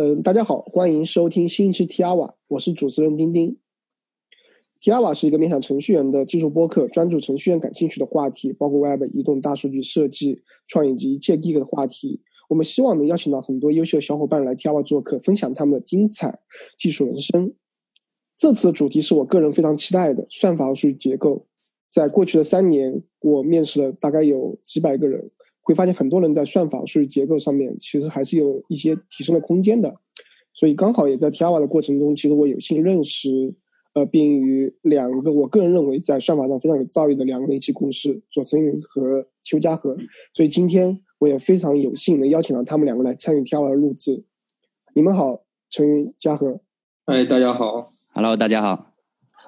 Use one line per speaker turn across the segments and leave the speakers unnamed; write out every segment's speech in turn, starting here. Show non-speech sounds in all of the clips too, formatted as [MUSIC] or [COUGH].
嗯，大家好，欢迎收听新一期 T R 瓦，我是主持人丁丁。T R 瓦是一个面向程序员的技术播客，专注程序员感兴趣的话题，包括 Web、移动、大数据设计、创意及一切 Geek 的话题。我们希望能邀请到很多优秀的小伙伴来 T R 瓦做客，分享他们的精彩技术人生。这次的主题是我个人非常期待的算法和数据结构。在过去的三年，我面试了大概有几百个人。会发现很多人在算法、数据结构上面，其实还是有一些提升的空间的。所以刚好也在 Tava 的过程中，其实我有幸认识，呃，并与两个我个人认为在算法上非常有造诣的两个人一起共事，左成云和邱家和。所以今天我也非常有幸能邀请到他们两个来参与 Tava 的录制。你们好，陈云、嘉和。
哎，大家好
，Hello，大家好。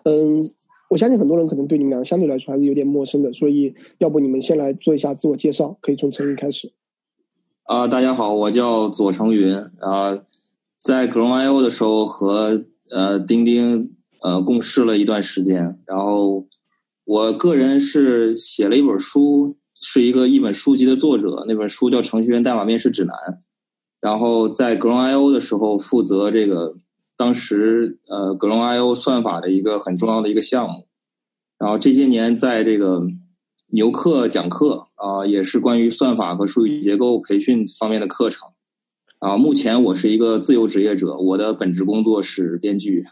嗯。我相信很多人可能对你们俩相对来说还是有点陌生的，所以要不你们先来做一下自我介绍，可以从陈云开始。
啊，大家好，我叫左成云啊，在 Grow.io 的时候和呃钉钉呃共事了一段时间，然后我个人是写了一本书，是一个一本书籍的作者，那本书叫《程序员代码面试指南》，然后在 Grow.io 的时候负责这个。当时，呃，格隆 I/O 算法的一个很重要的一个项目，然后这些年在这个牛课讲课啊，也是关于算法和数据结构培训方面的课程。啊，目前我是一个自由职业者，我的本职工作是编剧。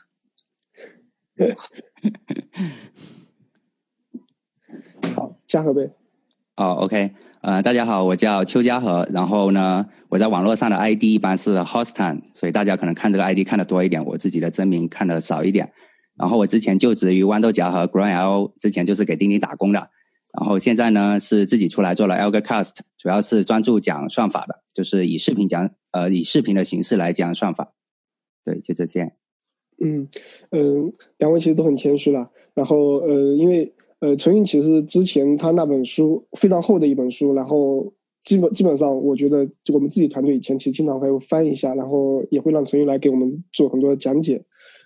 [LAUGHS]
好，嘉禾呗。
哦，OK。呃，大家好，我叫邱家和，然后呢，我在网络上的 ID 一般是 Hostan，所以大家可能看这个 ID 看的多一点，我自己的真名看的少一点。然后我之前就职于豌豆荚和 GreenL，之前就是给钉钉打工的。然后现在呢是自己出来做了 Algocast，主要是专注讲算法的，就是以视频讲，呃，以视频的形式来讲算法。对，就这些。
嗯嗯，两位其实都很谦虚了。然后呃，因为。呃，陈云其实之前他那本书非常厚的一本书，然后基本基本上，我觉得就我们自己团队以前其实经常会翻一下，然后也会让陈云来给我们做很多的讲解。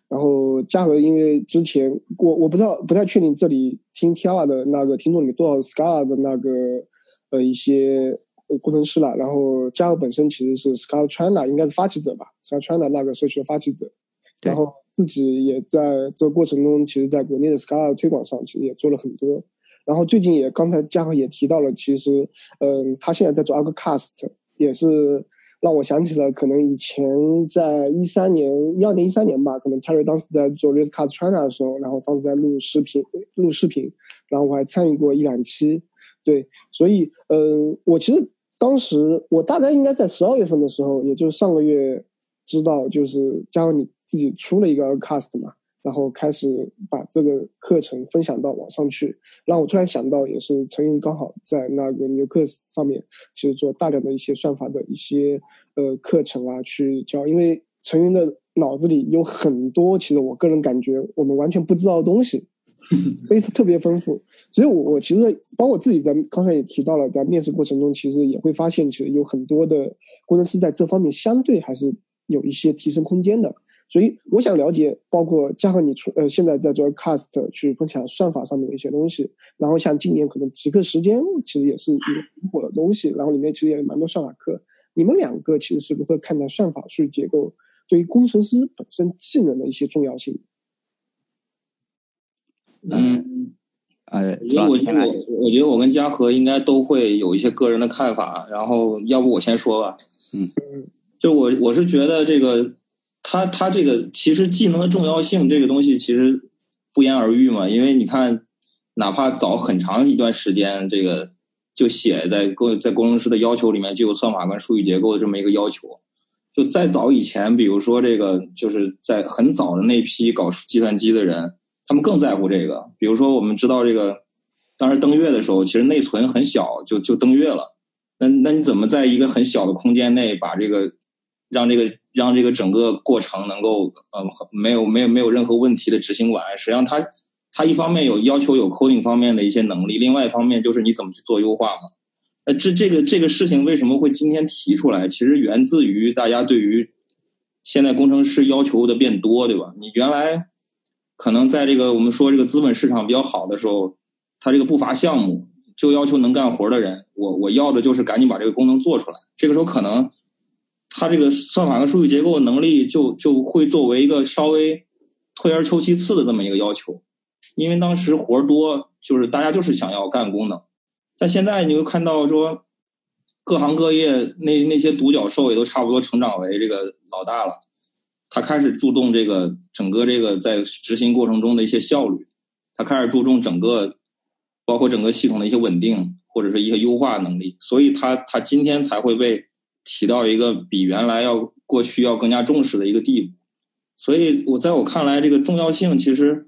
然后嘉禾因为之前我我不知道不太确定这里听 t i a 的那个听众里面多少 Scala 的那个呃一些工程师了，然后嘉禾本身其实是 Scala China 应该是发起者吧，Scala China 那个社区的发起者，然后。自己也在这个过程中，其实在国内的 Scala 推广上，其实也做了很多。然后最近也刚才嘉禾也提到了，其实，嗯，他现在在做 Algocast，也是让我想起了可能以前在一三年、一二年、一三年吧，可能 Terry 当时在做 Redcast China 的时候，然后当时在录视频、录视频，然后我还参与过一两期。对，所以，嗯，我其实当时我大概应该在十二月份的时候，也就是上个月知道，就是嘉禾你。自己出了一个 cast 嘛，然后开始把这个课程分享到网上去。然后我突然想到，也是陈云刚好在那个牛课上面，其实做大量的一些算法的一些呃课程啊，去教。因为陈云的脑子里有很多，其实我个人感觉我们完全不知道的东西，[LAUGHS] 非常特别丰富。所以，我我其实包括我自己在刚才也提到了，在面试过程中，其实也会发现，其实有很多的工程师在这方面相对还是有一些提升空间的。所以我想了解，包括嘉禾你出呃现在在做 cast 去分享算法上面的一些东西，然后像今年可能极客时间其实也是一个很火的东西，然后里面其实也有蛮多算法课。你们两个其实是如何看待算法数据结构对于工程师本身技能的一些重要性？
嗯，呃，因为我觉得我我觉得我跟嘉禾应该都会有一些个人的看法，然后要不我先说吧。
嗯，
就我我是觉得这个。它它这个其实技能的重要性这个东西其实不言而喻嘛，因为你看，哪怕早很长一段时间，这个就写在工在工程师的要求里面就有算法跟数据结构的这么一个要求。就再早以前，比如说这个就是在很早的那批搞计算机的人，他们更在乎这个。比如说我们知道这个，当时登月的时候，其实内存很小，就就登月了。那那你怎么在一个很小的空间内把这个让这个让这个整个过程能够呃没有没有没有任何问题的执行完，实际上它它一方面有要求有 coding 方面的一些能力，另外一方面就是你怎么去做优化嘛。那这这个这个事情为什么会今天提出来？其实源自于大家对于现在工程师要求的变多，对吧？你原来可能在这个我们说这个资本市场比较好的时候，它这个不乏项目就要求能干活的人，我我要的就是赶紧把这个功能做出来。这个时候可能。它这个算法和数据结构能力就就会作为一个稍微退而求其次的这么一个要求，因为当时活儿多，就是大家就是想要干功能，但现在你会看到说，各行各业那那些独角兽也都差不多成长为这个老大了，他开始注重这个整个这个在执行过程中的一些效率，他开始注重整个包括整个系统的一些稳定或者是一些优化能力，所以他他今天才会被。提到一个比原来要过去要更加重视的一个地步，所以我在我看来，这个重要性其实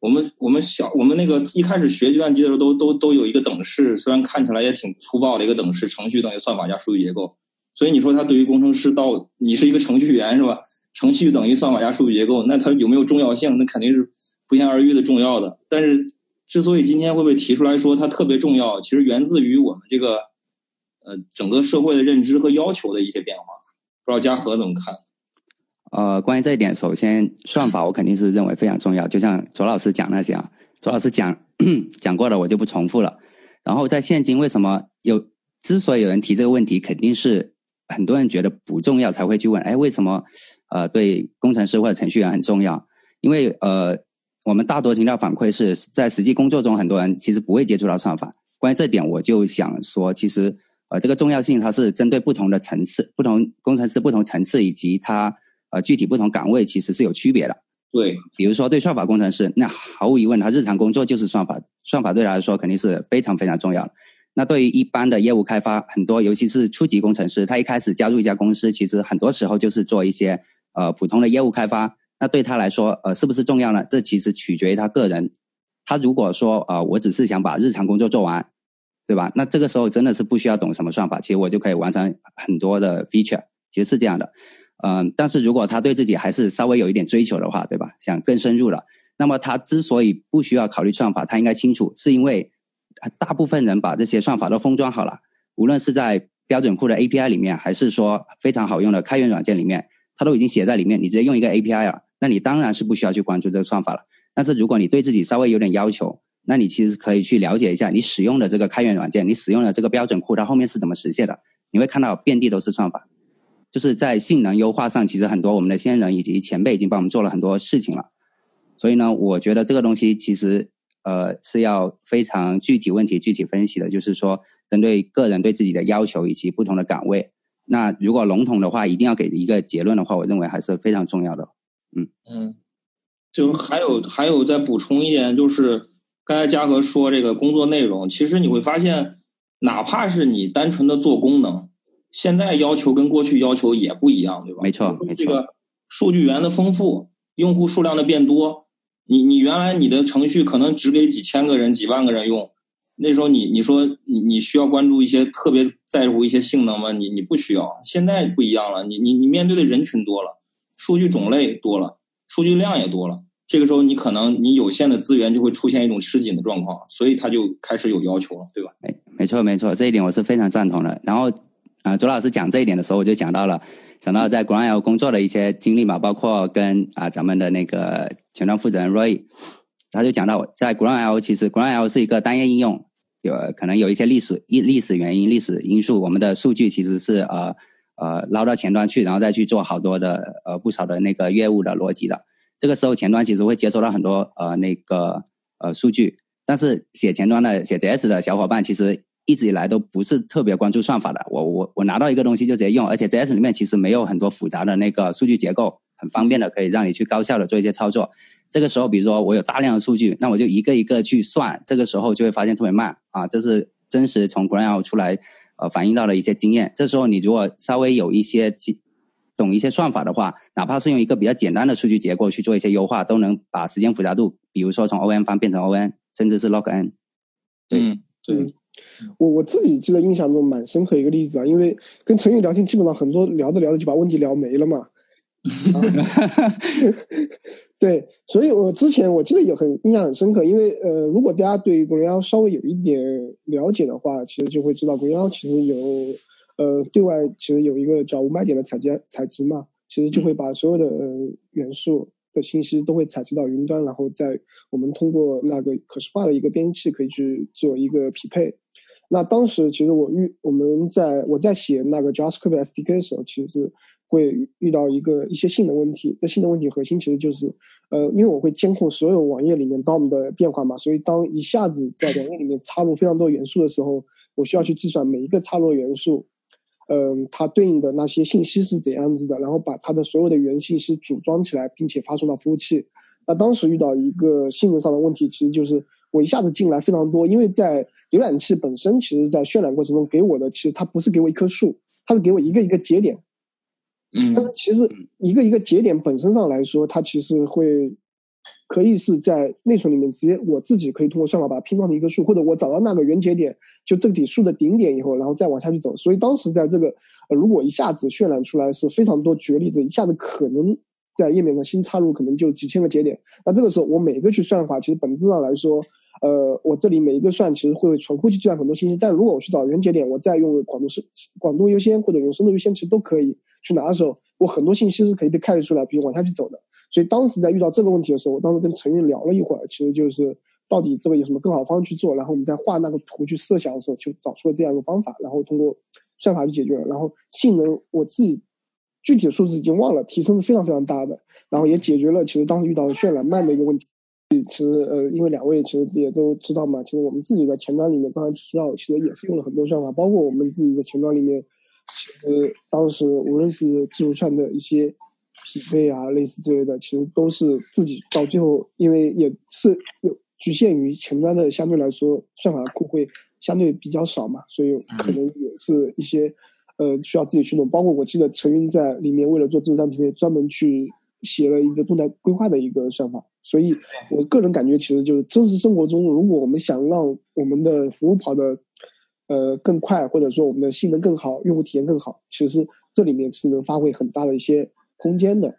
我们我们小我们那个一开始学计算机的时候，都都都有一个等式，虽然看起来也挺粗暴的一个等式，程序等于算法加数据结构。所以你说它对于工程师到你是一个程序员是吧？程序等于算法加数据结构，那它有没有重要性？那肯定是不言而喻的重要的。但是之所以今天会被提出来说它特别重要，其实源自于我们这个。呃，整个社会的认知和要求的一些变化，不知道嘉禾怎么看？
呃，关于这一点，首先算法我肯定是认为非常重要。就像左老师讲那些啊，左老师讲 [CLEARS THROAT] 讲过了，我就不重复了。然后在现今，为什么有之所以有人提这个问题，肯定是很多人觉得不重要才会去问。哎，为什么呃对工程师或者程序员很重要？因为呃我们大多听到反馈是在实际工作中，很多人其实不会接触到算法。关于这点，我就想说，其实。呃，这个重要性它是针对不同的层次、不同工程师不同层次以及它呃具体不同岗位，其实是有区别的。
对，
比如说对算法工程师，那毫无疑问，他日常工作就是算法，算法对他来说肯定是非常非常重要的。那对于一般的业务开发，很多尤其是初级工程师，他一开始加入一家公司，其实很多时候就是做一些呃普通的业务开发。那对他来说，呃，是不是重要呢？这其实取决于他个人。他如果说呃，我只是想把日常工作做完。对吧？那这个时候真的是不需要懂什么算法，其实我就可以完成很多的 feature，其实是这样的。嗯，但是如果他对自己还是稍微有一点追求的话，对吧？想更深入了，那么他之所以不需要考虑算法，他应该清楚，是因为大部分人把这些算法都封装好了，无论是在标准库的 API 里面，还是说非常好用的开源软件里面，它都已经写在里面，你直接用一个 API 了，那你当然是不需要去关注这个算法了。但是如果你对自己稍微有点要求，那你其实可以去了解一下，你使用的这个开源软件，你使用的这个标准库，它后面是怎么实现的？你会看到遍地都是算法，就是在性能优化上，其实很多我们的先人以及前辈已经帮我们做了很多事情了。所以呢，我觉得这个东西其实呃是要非常具体问题具体分析的，就是说针对个人对自己的要求以及不同的岗位。那如果笼统的话，一定要给一个结论的话，我认为还是非常重要的。
嗯嗯，就还有还有再补充一点就是。刚才嘉禾说这个工作内容，其实你会发现，哪怕是你单纯的做功能，现在要求跟过去要求也不一样，对吧？
没错，没错。
这个数据源的丰富，用户数量的变多，你你原来你的程序可能只给几千个人、几万个人用，那时候你你说你你需要关注一些特别在乎一些性能吗？你你不需要。现在不一样了，你你你面对的人群多了，数据种类多了，数据量也多了。这个时候，你可能你有限的资源就会出现一种吃紧的状况，所以他就开始有要求了，对吧？
没没错没错，这一点我是非常赞同的。然后，啊，周老师讲这一点的时候，我就讲到了，讲到在 GroundL 工作的一些经历嘛，包括跟啊咱们的那个前端负责人 Roy，他就讲到在 GroundL 其实 GroundL 是一个单页应用，有可能有一些历史历历史原因、历史因素，我们的数据其实是呃呃捞到前端去，然后再去做好多的呃不少的那个业务的逻辑的。这个时候前端其实会接收到很多呃那个呃数据，但是写前端的写 JS 的小伙伴其实一直以来都不是特别关注算法的。我我我拿到一个东西就直接用，而且 JS 里面其实没有很多复杂的那个数据结构，很方便的可以让你去高效的做一些操作。这个时候，比如说我有大量的数据，那我就一个一个去算，这个时候就会发现特别慢啊。这是真实从 Ground 出来呃反映到的一些经验。这时候你如果稍微有一些懂一些算法的话，哪怕是用一个比较简单的数据结构去做一些优化，都能把时间复杂度，比如说从 O N 方变成 O N，甚至是 log N。
嗯，对。
我我自己记得印象中蛮深刻一个例子啊，因为跟陈宇聊天，基本上很多聊着聊着就把问题聊没了嘛。[LAUGHS] 对，所以我之前我记得也很印象很深刻，因为呃，如果大家对公幺稍微有一点了解的话，其实就会知道公幺其实有。呃，对外其实有一个叫无卖点的采集采集嘛，其实就会把所有的呃元素的信息都会采集到云端，然后在我们通过那个可视化的一个编辑器可以去做一个匹配。那当时其实我遇我们在我在写那个 JavaScript SDK 的时候，其实会遇到一个一些性能问题。这性能问题核心其实就是，呃，因为我会监控所有网页里面 DOM 的变化嘛，所以当一下子在网页里面插入非常多元素的时候，我需要去计算每一个插入元素，嗯，它对应的那些信息是怎样子的，然后把它的所有的原信息组装起来，并且发送到服务器。那当时遇到一个性能上的问题，其实就是。我一下子进来非常多，因为在浏览器本身，其实，在渲染过程中给我的，其实它不是给我一棵树，它是给我一个一个节点。
嗯，
但是其实一个一个节点本身上来说，它其实会可以是在内存里面直接我自己可以通过算法把它拼装成一棵树，或者我找到那个原节点，就这个树的顶点以后，然后再往下去走。所以当时在这个呃，如果一下子渲染出来是非常多举个例子，一下子可能在页面上新插入可能就几千个节点，那这个时候我每个去算法，其实本质上来说。呃，我这里每一个算其实会重复去计算很多信息，但如果我去找原节点，我再用广度是广度优先或者用深度优先，其实都可以去拿的时候，我很多信息是可以被开掘出来，比如往下去走的。所以当时在遇到这个问题的时候，我当时跟陈韵聊了一会儿，其实就是到底这个有什么更好方式去做，然后我们在画那个图去设想的时候，就找出了这样一个方法，然后通过算法去解决了。然后性能我自己具体的数字已经忘了，提升是非常非常大的，然后也解决了其实当时遇到渲染慢的一个问题。其实呃，因为两位其实也都知道嘛，其实我们自己的前端里面刚才提到，其实也是用了很多算法，包括我们自己的前端里面，其实当时无论是字符串的一些匹配啊，类似之类的，其实都是自己到最后，因为也是有局限于前端的相对来说算法库会相对比较少嘛，所以可能也是一些呃需要自己去弄。包括我记得陈云在里面为了做字符串匹配，专门去写了一个动态规划的一个算法。所以，我个人感觉，其实就是真实生活中，如果我们想让我们的服务跑的，呃，更快，或者说我们的性能更好，用户体验更好，其实这里面是能发挥很大的一些空间的。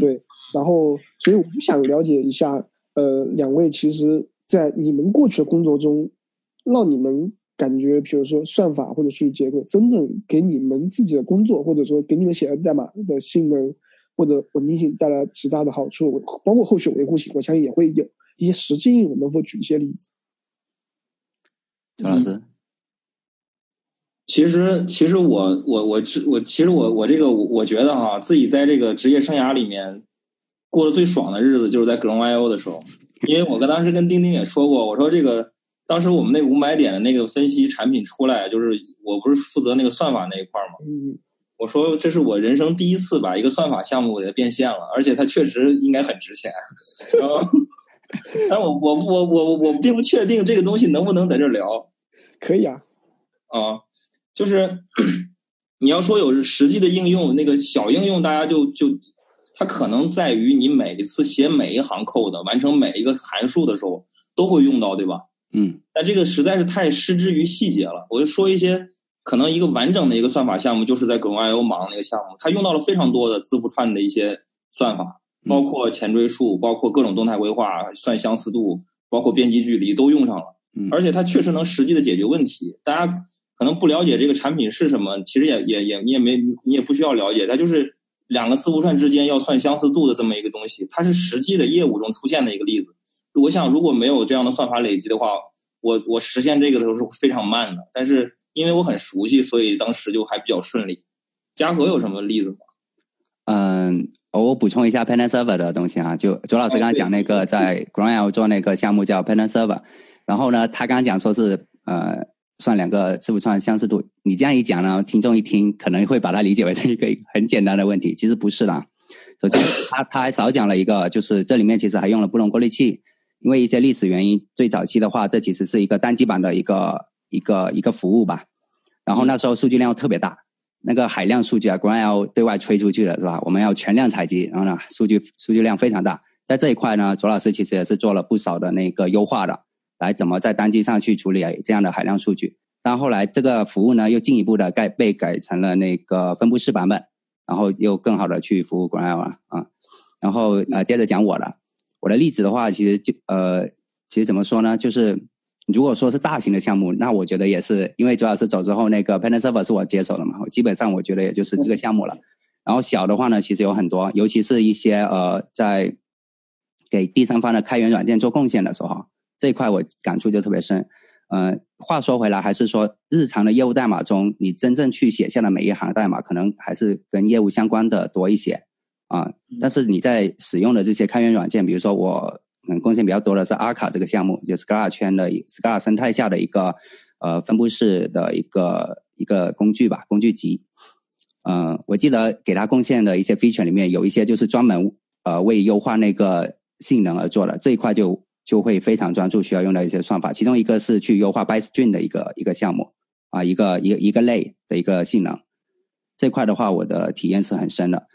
对，然后，所以我就想了解一下，呃，两位其实，在你们过去的工作中，让你们感觉，比如说算法或者数据结构，真正给你们自己的工作，或者说给你们写的代码的性能。或者稳定性带来极大的好处，包括后续维护性，我相信也会有一些实际应用。能否举一些例子？
张老师，
其实，其实我我我我其实我我这个我觉得哈，自己在这个职业生涯里面过得最爽的日子，就是在 GreenIO 的时候，因为我跟当时跟丁丁也说过，我说这个当时我们那个五百点的那个分析产品出来，就是我不是负责那个算法那一块嘛。
嗯。
我说这是我人生第一次把一个算法项目给它变现了，而且它确实应该很值钱。然后，但我我我我我并不确定这个东西能不能在这聊。
可以啊，
啊，就是 [CLEARS THROAT] 你要说有实际的应用，那个小应用大家就就它可能在于你每一次写每一行 code 完成每一个函数的时候都会用到，对吧？
嗯。
但这个实在是太失之于细节了，我就说一些。可能一个完整的一个算法项目，就是在 GreenIO 忙那个项目，它用到了非常多的字符串的一些算法，包括前缀数，包括各种动态规划、算相似度，包括编辑距离都用上了。而且它确实能实际的解决问题。大家可能不了解这个产品是什么，其实也也也你也没你也不需要了解，它就是两个字符串之间要算相似度的这么一个东西，它是实际的业务中出现的一个例子。我想如果没有这样的算法累积的话，我我实现这个的时候是非常慢的。但是因为我很熟悉，所以当时就还比较顺利。嘉禾有什么例子吗？
嗯，我补充一下 Panel Server 的东西啊，就左老师刚刚讲那个在 GreenIO 做那个项目叫 Panel Server，然后呢，他刚刚讲说是呃算两个字符串相似度。你这样一讲呢，听众一听可能会把它理解为是一个很简单的问题，其实不是的。首先，他他还少讲了一个，就是这里面其实还用了布隆过滤器，因为一些历史原因，最早期的话，这其实是一个单机版的一个。一个一个服务吧，然后那时候数据量特别大，那个海量数据啊，GreenIO 对外吹出去的是吧？我们要全量采集，然后呢，数据数据量非常大，在这一块呢，卓老师其实也是做了不少的那个优化的，来怎么在单机上去处理这样的海量数据。但后来这个服务呢，又进一步的改被改成了那个分布式版本，然后又更好的去服务 Grana 啊。然后呃，接着讲我的，我的例子的话，其实就呃，其实怎么说呢，就是。如果说是大型的项目，那我觉得也是，因为主要是走之后，那个 Panel Server 是我接手的嘛，基本上我觉得也就是这个项目了。然后小的话呢，其实有很多，尤其是一些呃，在给第三方的开源软件做贡献的时候，这一块我感触就特别深。呃，话说回来，还是说日常的业务代码中，你真正去写下的每一行代码，可能还是跟业务相关的多一些啊。但是你在使用的这些开源软件，比如说我嗯贡献比较多的是阿卡这个项目，就 Scala 圈的 Scala 生态下的一个呃分布式的一个一个工具吧，工具集。嗯，我记得给他贡献的一些 feature 里面有一些就是专门呃为优化那个性能而做的，这一块就。就会非常专注，需要用到一些算法。其中一个是去优化 ByteString 的一个一个项目啊，一个一个一个类的一个性能。这块的话，我的体验是很深的。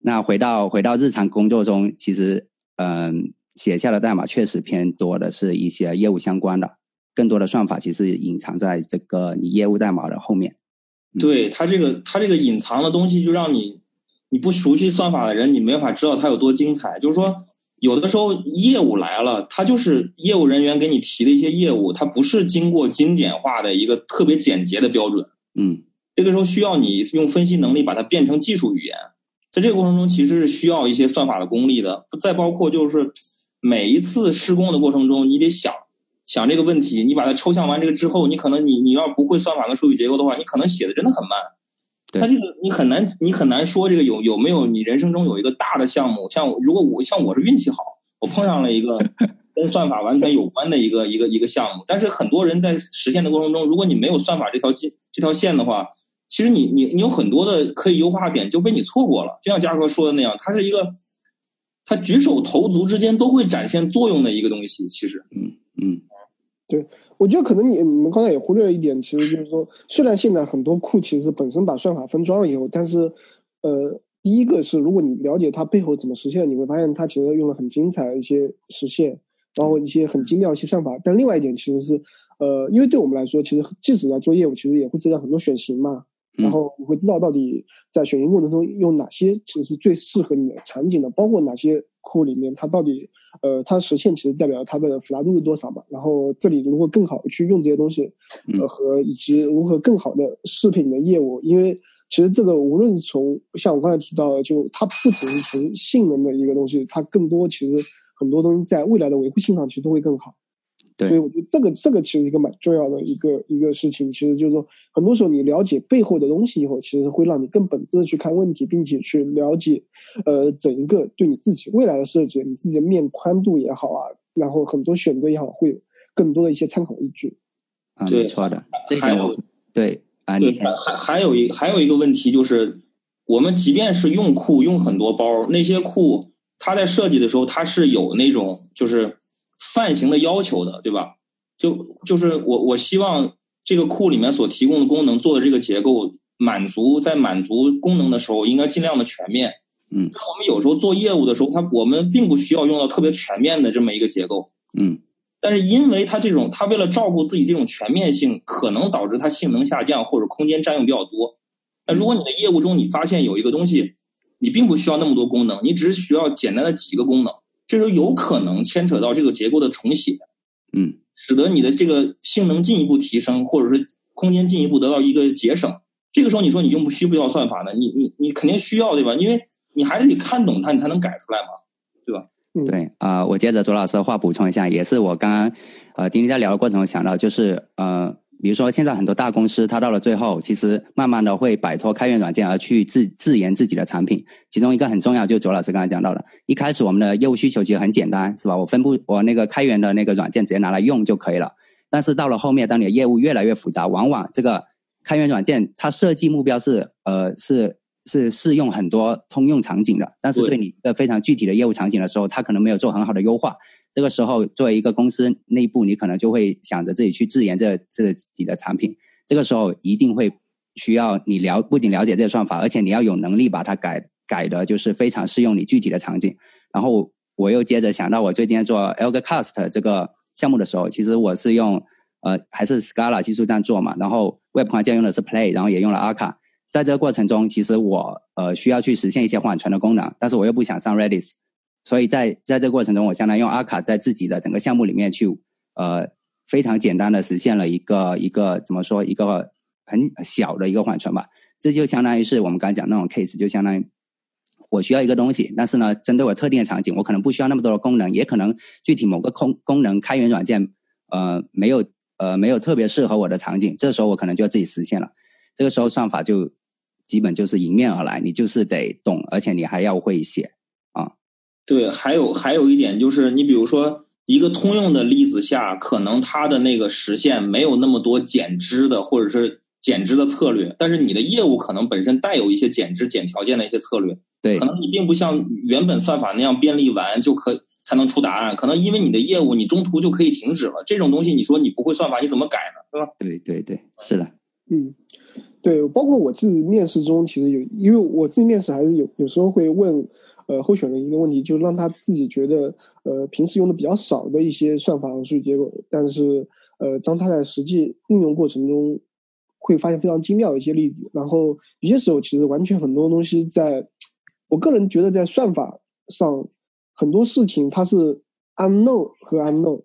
那回到回到日常工作中，其实嗯，写下的代码确实偏多的是一些业务相关的，更多的算法其实隐藏在这个你业务代码的后面。
对它这个它这个隐藏的东西，就让你你不熟悉算法的人，你没法知道它有多精彩。就是说。有的时候业务来了，他就是业务人员给你提的一些业务，它不是经过精简化的一个特别简洁的标准。
嗯，
这个时候需要你用分析能力把它变成技术语言，在这个过程中其实是需要一些算法的功力的。再包括就是每一次施工的过程中，你得想想这个问题，你把它抽象完这个之后，你可能你你要不会算法跟数据结构的话，你可能写的真的很慢。它这个你很难，你很难说这个有有没有你人生中有一个大的项目，像如果我像我是运气好，我碰上了一个 [LAUGHS] 跟算法完全有关的一个一个一个项目。但是很多人在实现的过程中，如果你没有算法这条线这条线的话，其实你你你有很多的可以优化点就被你错过了。就像嘉哥说的那样，它是一个它举手投足之间都会展现作用的一个东西。其实，
嗯嗯，
对。我觉得可能你你们刚才也忽略了一点，其实就是说，虽然现在很多库其实本身把算法分装了以后，但是，呃，第一个是如果你了解它背后怎么实现，你会发现它其实用了很精彩的一些实现，包括一些很精妙一些算法。但另外一点其实是，呃，因为对我们来说，其实即使在做业务，其实也会涉及到很多选型嘛。然后你会知道到底在选型过程中用哪些其实是最适合你的场景的，包括哪些库里面它到底呃它实现其实代表它的复杂度是多少嘛？然后这里如何更好的去用这些东西，呃和以及如何更好的适配你的业务，因为其实这个无论是从像我刚才提到的，就它不只是从性能的一个东西，它更多其实很多东西在未来的维护性上其实都会更好。所以我觉得这个这个其实一个蛮重要的一个一个事情，其实就是说，很多时候你了解背后的东西以后，其实会让你更本质的去看问题，并且去了解，呃，整一个对你自己未来的设计，你自己的面宽度也好啊，然后很多选择也好，会有更多的一些参考依据。
啊，没错的。
这点我
对啊，
对还还还有一还有一个问题就是，我们即便是用库用很多包，那些库它在设计的时候，它是有那种就是。范型的要求的，对吧？就就是我我希望这个库里面所提供的功能做的这个结构满足在满足功能的时候，应该尽量的全面。
嗯，
但我们有时候做业务的时候，它我们并不需要用到特别全面的这么一个结构。
嗯，
但是因为它这种，它为了照顾自己这种全面性，可能导致它性能下降或者空间占用比较多。那如果你的业务中你发现有一个东西，你并不需要那么多功能，你只需要简单的几个功能。这时候有可能牵扯到这个结构的重写，
嗯，
使得你的这个性能进一步提升，或者是空间进一步得到一个节省。这个时候你说你用不需不需要算法呢？你你你肯定需要对吧？因为你还是得看懂它，你才能改出来嘛，对吧？
对啊，我接着左老师的话补充一下，也是我刚刚呃今天在聊的过程中想到，就是呃。比如说，现在很多大公司，它到了最后，其实慢慢的会摆脱开源软件，而去自自研自己的产品。其中一个很重要，就是卓老师刚才讲到的，一开始我们的业务需求其实很简单，是吧？我分布我那个开源的那个软件，直接拿来用就可以了。但是到了后面，当你的业务越来越复杂，往往这个开源软件它设计目标是呃是是适用很多通用场景的，但是对你的非常具体的业务场景的时候，它可能没有做很好的优化。这个时候，作为一个公司内部，你可能就会想着自己去自研这自己的产品。这个时候一定会需要你了，不仅了解这个算法，而且你要有能力把它改改的，就是非常适用你具体的场景。然后我又接着想到，我最近做 Elgcast 这个项目的时候，其实我是用呃还是 Scala 技术这样做嘛。然后 Web 框架用的是 Play，然后也用了 Arca。在这个过程中，其实我呃需要去实现一些缓存的功能，但是我又不想上 Redis。所以在在这个过程中，我相当于用阿卡在自己的整个项目里面去，呃，非常简单的实现了一个一个怎么说一个很小的一个缓存吧。这就相当于是我们刚讲那种 case，就相当于我需要一个东西，但是呢，针对我特定的场景，我可能不需要那么多的功能，也可能具体某个功功能开源软件呃没有呃没有特别适合我的场景，这时候我可能就要自己实现了。这个时候算法就基本就是迎面而来，你就是得懂，而且你还要会写。
对，还有还有一点就是，你比如说一个通用的例子下，可能它的那个实现没有那么多减脂的，或者是。减脂的策略，但是你的业务可能本身带有一些减脂减条件的一些策略，
对，
可能你并不像原本算法那样便利完就可才能出答案，可能因为你的业务你中途就可以停止了，这种东西你说你不会算法你怎么改呢？对吧？
对对对，是的，
嗯，对，包括我自己面试中其实有，因为我自己面试还是有有时候会问呃候选人一个问题，就让他自己觉得呃平时用的比较少的一些算法和数据结构，但是呃当他在实际应用过程中。会发现非常精妙的一些例子，然后有些时候其实完全很多东西在，我个人觉得在算法上很多事情它是 unknown 和 unknown，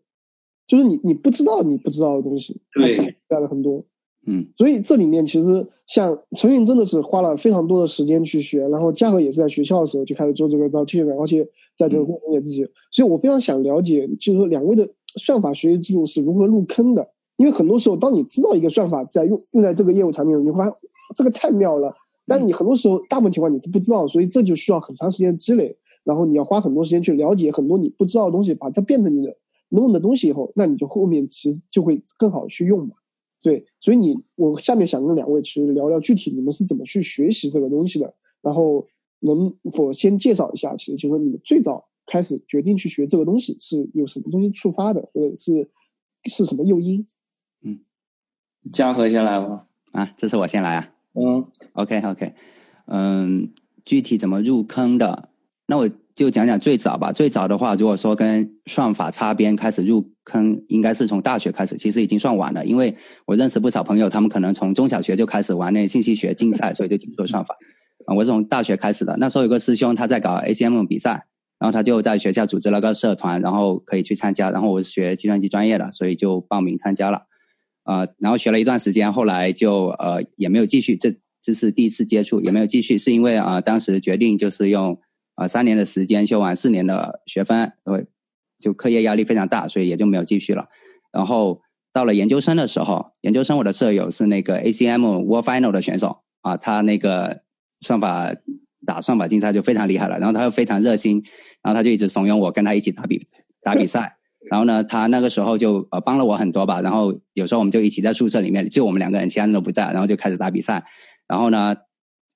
就是你你不知道你不知道的东西，
对，
带了很多，
嗯，
所以这里面其实像陈云真的是花了非常多的时间去学，然后嘉禾也是在学校的时候就开始做这个到现在，而且在这个过程也自己，所以我非常想了解，就是说两位的算法学习制度是如何入坑的。因为很多时候，当你知道一个算法在用用在这个业务产品，你会发现这个太妙了。但你很多时候，大部分情况你是不知道，所以这就需要很长时间积累。然后你要花很多时间去了解很多你不知道的东西，把它变成你的能用的东西以后，那你就后面其实就会更好去用嘛。对，所以你我下面想跟两位其实聊聊具体你们是怎么去学习这个东西的。然后能否先介绍一下，其实就是你们最早开始决定去学这个东西是有什么东西触发的，或者是是什么诱因？
嗯嘉禾先来吧。
啊，这次我先来啊。
嗯
，OK OK，嗯，具体怎么入坑的？那我就讲讲最早吧。最早的话，如果说跟算法擦边开始入坑，应该是从大学开始，其实已经算晚了。因为我认识不少朋友，他们可能从中小学就开始玩那信息学竞赛，所以就听说算法。啊，我是从大学开始的。那时候有个师兄他在搞 ACM 比赛，然后他就在学校组织了个社团，然后可以去参加。然后我是学计算机专业的，所以就报名参加了。呃，然后学了一段时间，后来就呃也没有继续，这这是第一次接触，也没有继续，是因为啊当时决定就是用啊三年的时间修完四年的学分，对，就课业压力非常大，所以也就没有继续了。然后到了研究生的时候，研究生我的舍友是那个 ACM World Final 的选手啊，他那个算法打算法竞赛就非常厉害了，然后他又非常热心，然后他就一直怂恿我跟他一起打比打比赛。然后呢，他那个时候就呃帮了我很多吧。然后有时候我们就一起在宿舍里面，就我们两个人，其他人都不在，然后就开始打比赛。然后呢，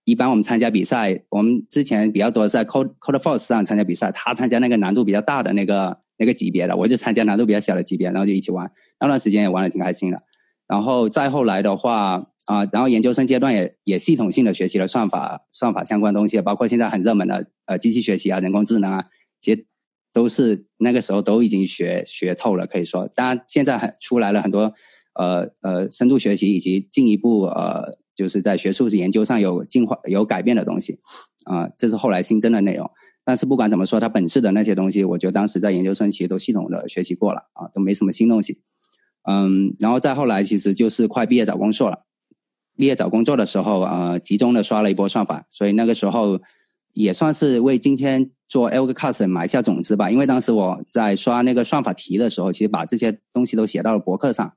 一般我们参加比赛，我们之前比较多在 Code Code Force 上参加比赛，他参加那个难度比较大的那个那个级别的，我就参加难度比较小的级别，然后就一起玩。那段时间也玩的挺开心的。然后再后来的话啊，然后研究生阶段也也系统性的学习了算法算法相关东西，包括现在很热门的呃机器学习啊、人工智能啊，其实。都是那个时候都已经学学透了，可以说，当然现在很出来了很多，呃呃，深度学习以及进一步呃，就是在学术研究上有进化有改变的东西，啊，这是后来新增的内容。但是不管怎么说，它本质的那些东西，我觉得当时在研究生其实都系统的学习过了啊，都没什么新东西。嗯，然后再后来，其实就是快毕业找工作了。毕业找工作的时候，呃，集中的刷了一波算法，所以那个时候也算是为今天。做 Algcast 埋下种子吧，因为当时我在刷那个算法题的时候，其实把这些东西都写到了博客上，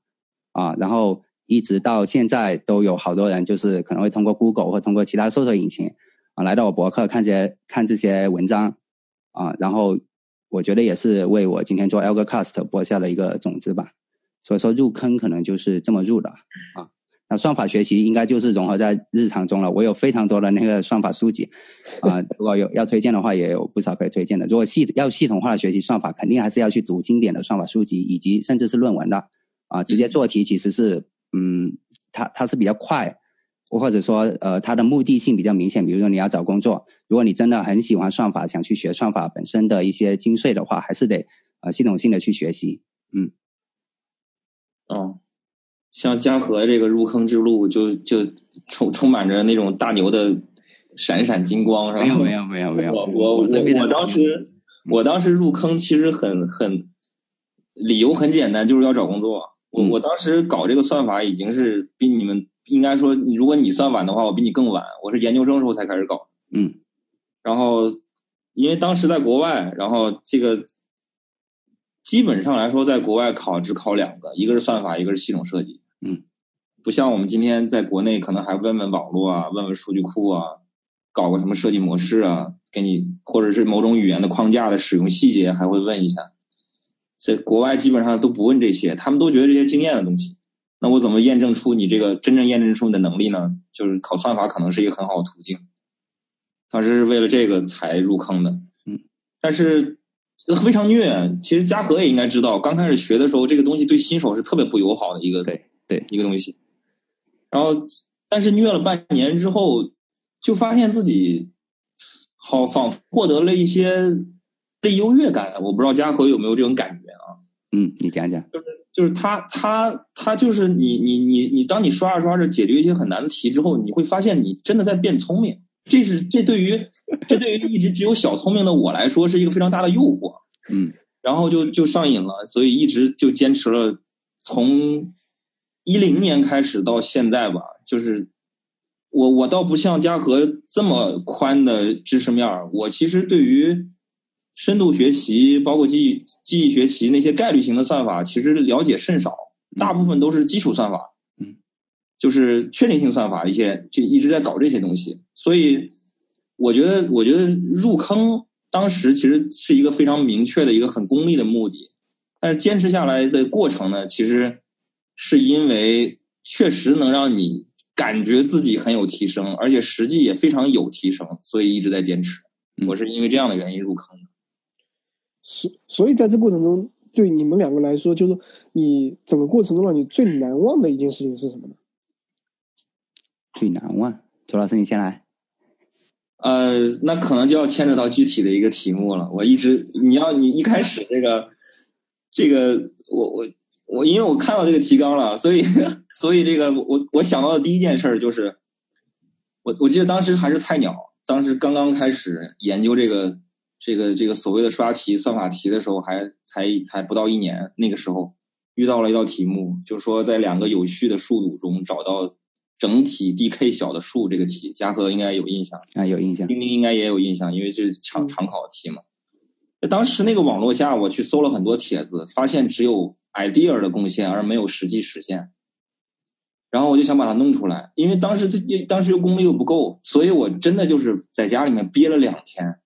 啊，然后一直到现在都有好多人就是可能会通过 Google 或通过其他搜索引擎啊来到我博客看这些看这些文章，啊，然后我觉得也是为我今天做 Algcast 播下了一个种子吧，所以说入坑可能就是这么入的啊。那算法学习应该就是融合在日常中了。我有非常多的那个算法书籍，啊，如果有要推荐的话，也有不少可以推荐的。如果系要系统化的学习算法，肯定还是要去读经典的算法书籍，以及甚至是论文的。啊，直接做题其实是，嗯，它它是比较快，或者说呃，它的目的性比较明显。比如说你要找工作，如果你真的很喜欢算法，想去学算法本身的一些精髓的话，还是得呃系统性的去学习。嗯，
哦。像嘉禾这个入坑之路，就就充充满着那种大牛的闪闪金光，是吧？
没有没有没有没有。
我我我我当时我当时入坑其实很很理由很简单，就是要找工作。我我当时搞这个算法已经是比你们应该说，如果你算晚的话，我比你更晚。我是研究生时候才开始搞。
嗯。
然后因为当时在国外，然后这个基本上来说，在国外考只考两个，一个是算法，一个是系统设计。
嗯，
不像我们今天在国内，可能还问问网络啊，问问数据库啊，搞个什么设计模式啊，给你或者是某种语言的框架的使用细节，还会问一下。在国外基本上都不问这些，他们都觉得这些经验的东西。那我怎么验证出你这个真正验证出你的能力呢？就是考算法可能是一个很好的途径。当时是为了这个才入坑的，
嗯，
但是非常虐。其实嘉禾也应该知道，刚开始学的时候，这个东西对新手是特别不友好的一个
对对
一个东西。然后，但是虐了半年之后，就发现自己好仿佛获得了一些被优越感。我不知道嘉禾有没有这种感觉啊？
嗯，你讲讲。
就是就是他他他就是你你你你，当你刷着刷着解决一些很难的题之后，你会发现你真的在变聪明。这是这对于这对于一直只有小聪明的我来说是一个非常大的诱惑，
嗯，
然后就就上瘾了，所以一直就坚持了，从一零年开始到现在吧，就是我我倒不像嘉禾这么宽的知识面我其实对于深度学习，包括记忆记忆学习那些概率型的算法，其实了解甚少，大部分都是基础算法。嗯就是确定性算法一些，就一直在搞这些东西，所以我觉得，我觉得入坑当时其实是一个非常明确的一个很功利的目的，但是坚持下来的过程呢，其实是因为确实能让你感觉自己很有提升，而且实际也非常有提升，所以一直在坚持。我是因为这样的原因入坑的。
所所以在这过程中，对你们两个来说，就是你整个过程中让你最难忘的一件事情是什么呢？
最难忘，周老师你先来。
呃，那可能就要牵扯到具体的一个题目了。我一直，你要你一开始这个，这个，我我我，因为我看到这个提纲了，所以 [LAUGHS] 所以这个我我想到的第一件事就是，我我记得当时还是菜鸟，当时刚刚开始研究这个这个这个所谓的刷题算法题的时候，还才才不到一年，那个时候遇到了一道题目，就是说在两个有序的数组中找到。整体 DK 小的数这个题，嘉禾应该有印象
啊，有印象。
丁丁应该也有印象，因为这是常常考题嘛。当时那个网络下，我去搜了很多帖子，发现只有 idea 的贡献，而没有实际实现。然后我就想把它弄出来，因为当时这当时又功力又不够，所以我真的就是在家里面憋了两天，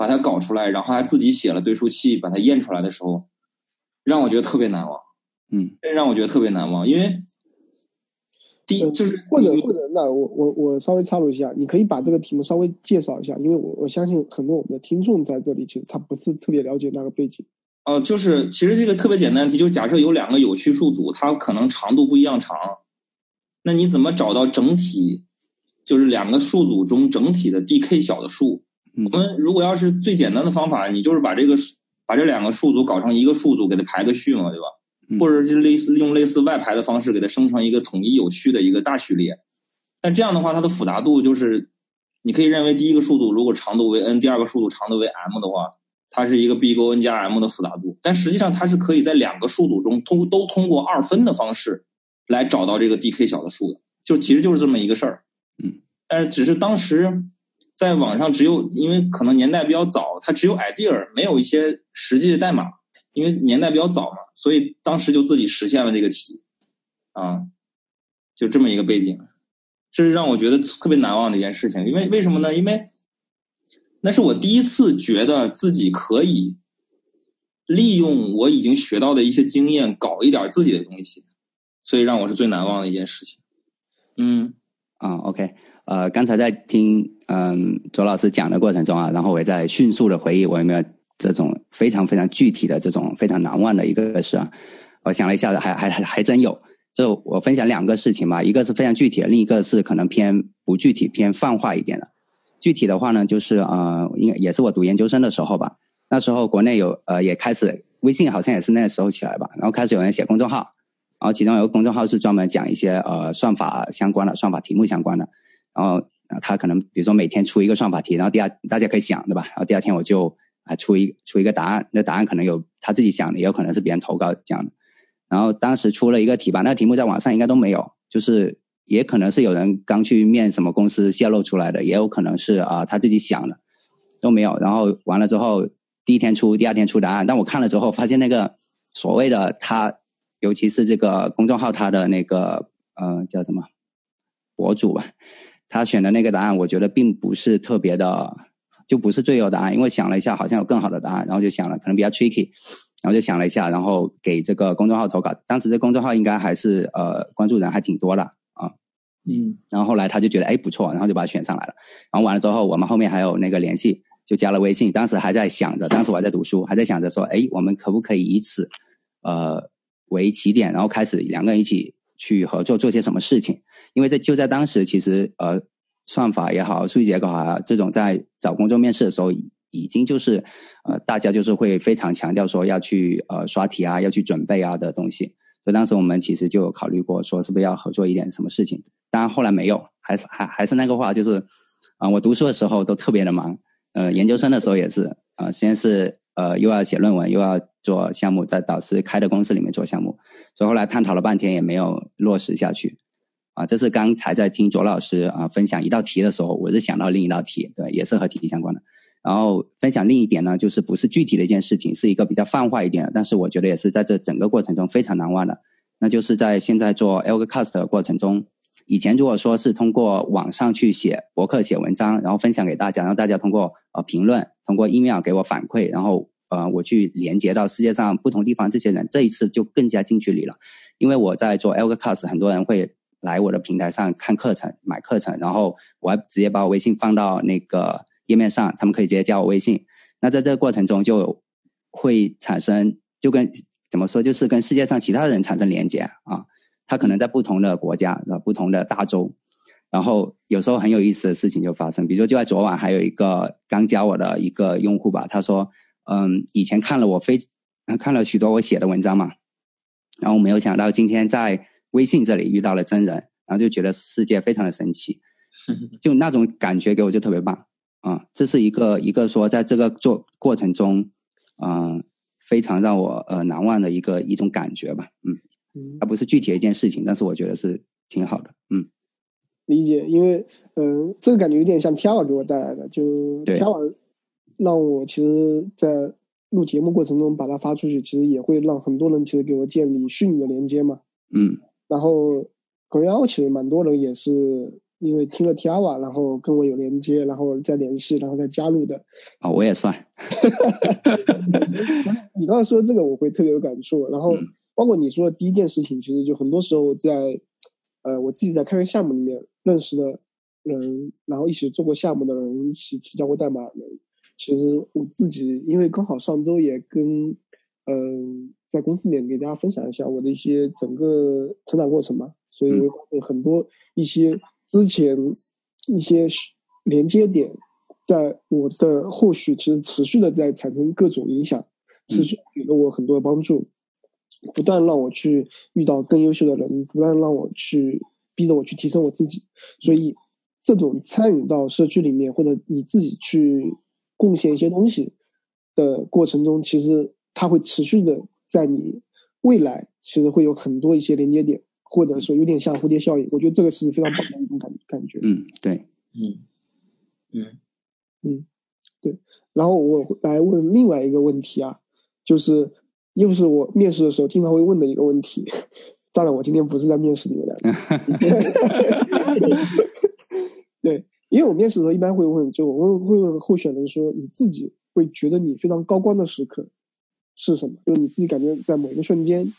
把它搞出来，然后还自己写了对数器，把它验出来的时候，让我觉得特别难忘。
嗯，
真让我觉得特别难忘，因为第一。就是
或者或者，那我我我稍微插入一下，你可以把这个题目稍微介绍一下，因为我我相信很多我们的听众在这里其实他不是特别了解那个背景。
哦，就是其实这个特别简单的题，就假设有两个有序数组，它可能长度不一样长，那你怎么找到整体？就是两个数组中整体的 DK 小的数？我们如果要是最简单的方法，你就是把这个把这两个数组搞成一个数组，给它排个序嘛，对吧？或者是类似用类似外排的方式给它生成一个统一有序的一个大序列，但这样的话，它的复杂度就是，你可以认为第一个数组如果长度为 n，第二个数组长度为 m 的话，它是一个 b 勾 n 加 m 的复杂度。但实际上它是可以在两个数组中通都通过二分的方式来找到这个 DK 小的数的，就其实就是这么一个事儿。
嗯，
但是只是当时在网上只有因为可能年代比较早，它只有 idea，没有一些实际的代码。因为年代比较早嘛，所以当时就自己实现了这个题，啊，就这么一个背景，这是让我觉得特别难忘的一件事情。因为为什么呢？因为那是我第一次觉得自己可以利用我已经学到的一些经验，搞一点自己的东西，所以让我是最难忘的一件事情。嗯，
啊，OK，呃，刚才在听嗯左老师讲的过程中啊，然后我也在迅速的回忆我有没有。这种非常非常具体的这种非常难忘的一个事啊，我想了一下，还还还真有。就我分享两个事情吧，一个是非常具体的，另一个是可能偏不具体、偏泛化一点的。具体的话呢，就是呃，应该也是我读研究生的时候吧。那时候国内有呃也开始微信好像也是那时候起来吧，然后开始有人写公众号，然后其中有个公众号是专门讲一些呃算法相关的、算法题目相关的。然后他可能比如说每天出一个算法题，然后第二大家可以想对吧？然后第二天我就。啊，出一出一个答案，那答案可能有他自己想的，也有可能是别人投稿讲的。然后当时出了一个题吧，那个题目在网上应该都没有，就是也可能是有人刚去面什么公司泄露出来的，也有可能是啊他自己想的，都没有。然后完了之后，第一天出，第二天出答案。但我看了之后，发现那个所谓的他，尤其是这个公众号他的那个呃叫什么博主吧，他选的那个答案，我觉得并不是特别的，就不是最优答案。因为想了一下，好像有更好的答案，然后就想了，可能比较 tricky，然后就想了一下，然后给这个公众号投稿。当时这公众号应该还是呃关注人还挺多的啊，
嗯，
然后后来他就觉得哎不错，然后就把他选上来了。然后完了之后，我们后面还有那个联系。就加了微信，当时还在想着，当时我还在读书，还在想着说，哎，我们可不可以以此，呃，为起点，然后开始两个人一起去合作做些什么事情？因为在就在当时，其实呃，算法也好，数据结构啊，这种在找工作面试的时候，已经就是呃，大家就是会非常强调说要去呃刷题啊，要去准备啊的东西。所以当时我们其实就考虑过，说是不是要合作一点什么事情？当然后来没有，还是还还是那个话，就是啊，我读书的时候都特别的忙。呃，研究生的时候也是啊，先是呃又要写论文，又要做项目，在导师开的公司里面做项目，所以后来探讨了半天也没有落实下去。啊，这是刚才在听卓老师啊分享一道题的时候，我是想到另一道题，对，也是和题相关的。然后分享另一点呢，就是不是具体的一件事情，是一个比较泛化一点，但是我觉得也是在这整个过程中非常难忘的，那就是在现在做 Elgcast 的过程中。以前如果说是通过网上去写博客、写文章，然后分享给大家，然后大家通过呃评论、通过 email 给我反馈，然后呃我去连接到世界上不同地方这些人，这一次就更加近距离了。因为我在做 Elgcast，很多人会来我的平台上看课程、买课程，然后我还直接把我微信放到那个页面上，他们可以直接加我微信。那在这个过程中就会产生，就跟怎么说，就是跟世界上其他人产生连接啊。他可能在不同的国家，啊，不同的大洲，然后有时候很有意思的事情就发生。比如说，就在昨晚，还有一个刚加我的一个用户吧，他说：“嗯，以前看了我非看了许多我写的文章嘛，然后没有想到今天在微信这里遇到了真人，然后就觉得世界非常的神奇，[LAUGHS] 就那种感觉给我就特别棒啊！这是一个一个说在这个做过程中，嗯，非常让我呃难忘的一个一种感觉吧，嗯。”它不是具体的一件事情，但是我觉得是挺好的。嗯，
理解，因为嗯，这个感觉有点像 T 二给我带来的，就 T 二让我其实，在录节目过程中把它发出去，其实也会让很多人其实给我建立虚拟的连接嘛。
嗯，
然后可能其实蛮多人也是因为听了 t i a a 然后跟我有连接，然后再联系，然后再加入的。
啊，我也算。
你刚才说的这个，我会特别有感触。然后。包括你说的第一件事情，其实就很多时候在，呃，我自己在开源项目里面认识的人，然后一起做过项目的人，一起提交过代码的人，其实我自己因为刚好上周也跟，嗯，在公司里面给大家分享一下我的一些整个成长过程嘛，所以我发现很多一些之前一些连接点，在我的后续其实持续的在产生各种影响，持续给了我很多的帮助。不断让我去遇到更优秀的人，不断让我去逼着我去提升我自己，所以这种参与到社区里面，或者你自己去贡献一些东西的过程中，其实它会持续的在你未来，其实会有很多一些连接点，或者说有点像蝴蝶效应。我觉得这个是非常棒的一种感感觉。
嗯，对，
嗯，嗯，
嗯，对。然后我来问另外一个问题啊，就是。又是我面试的时候经常会问的一个问题，当然我今天不是在面试你们俩。[LAUGHS] [LAUGHS] 对，因为我面试的时候一般会问，就我会会问候选人说，你自己会觉得你非常高光的时刻是什么？就是你自己感觉在某一个瞬间，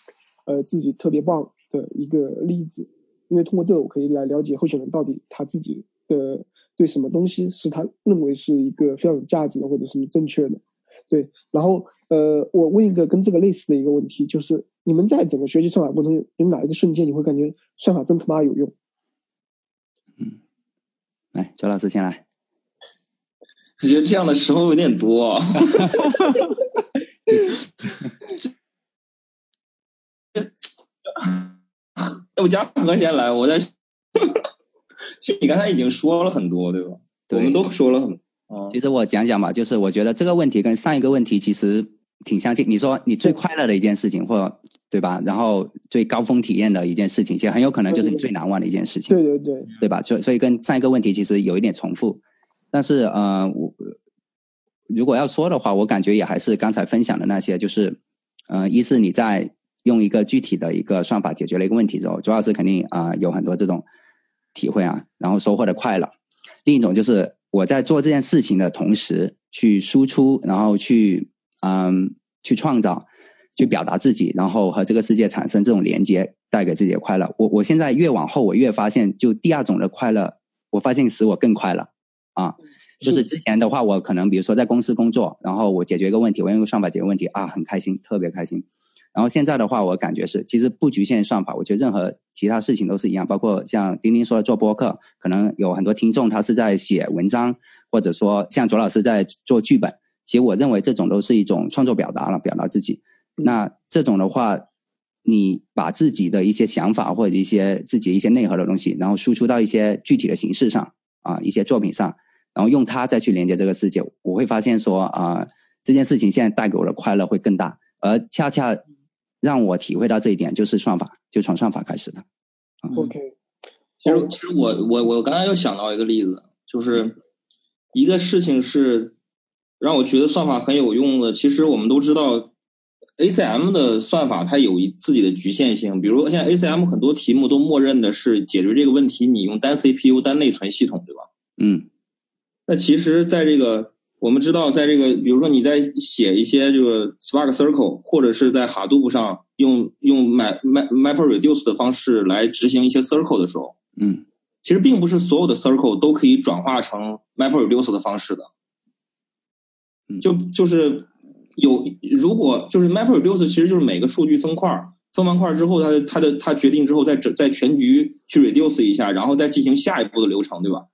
呃，自己特别棒的一个例子。因为通过这个，我可以来了解候选人到底他自己的对什么东西是他认为是一个非常有价值的，或者是正确的。对，然后。呃，我问一个跟这个类似的一个问题，就是你们在整个学习算法过程中，有哪一个瞬间你会感觉算法真他妈有用？
嗯，来，周老师先来。
我觉得这样的时候有点多。要不嘉禾先来，我在。其实你刚才已经说了很多，对吧？我们都说了很。
其实我讲讲吧，就是我觉得这个问题跟上一个问题其实。挺相近。你说你最快乐的一件事情，或对吧？然后最高峰体验的一件事情，其实很有可能就是你最难忘的一件事情。
对对对，
对吧？所所以跟上一个问题其实有一点重复。但是呃，我如果要说的话，我感觉也还是刚才分享的那些，就是，呃，一是你在用一个具体的一个算法解决了一个问题之后，主要是肯定啊有很多这种体会啊，然后收获的快乐。另一种就是我在做这件事情的同时去输出，然后去嗯去创造，去表达自己，然后和这个世界产生这种连接，带给自己的快乐。我我现在越往后，我越发现，就第二种的快乐，我发现使我更快乐啊。就是之前的话，我可能比如说在公司工作，然后我解决一个问题，我用算法解决问题啊，很开心，特别开心。然后现在的话，我感觉是，其实不局限算法，我觉得任何其他事情都是一样，包括像丁丁说的做播客，可能有很多听众他是在写文章，或者说像左老师在做剧本。其实我认为这种都是一种创作表达了，表达自己。那这种的话，你把自己的一些想法或者一些自己一些内核的东西，然后输出到一些具体的形式上啊，一些作品上。然后用它再去连接这个世界，我会发现说啊，这件事情现在带给我的快乐会更大，而恰恰让我体会到这一点，就是算法，就从算法开始的。
OK，
其实其实我我我刚才又想到一个例子，就是一个事情是让我觉得算法很有用的。其实我们都知道，ACM 的算法它有一自己的局限性，比如现在 ACM 很多题目都默认的是解决这个问题，你用单 CPU 单内存系统，对吧？
嗯。
那其实，在这个我们知道，在这个比如说你在写一些这个 Spark Circle，或者是在 Hadoop 上用用 Map MapReduce 的方式来执行一些 Circle 的时候，
嗯，
其实并不是所有的 Circle 都可以转化成 MapReduce 的方式的，就就是有如果就是 MapReduce 其实就是每个数据分块分完块之后，它它的它决定之后在在全局去 reduce 一下，然后再进行下一步的流程，对吧？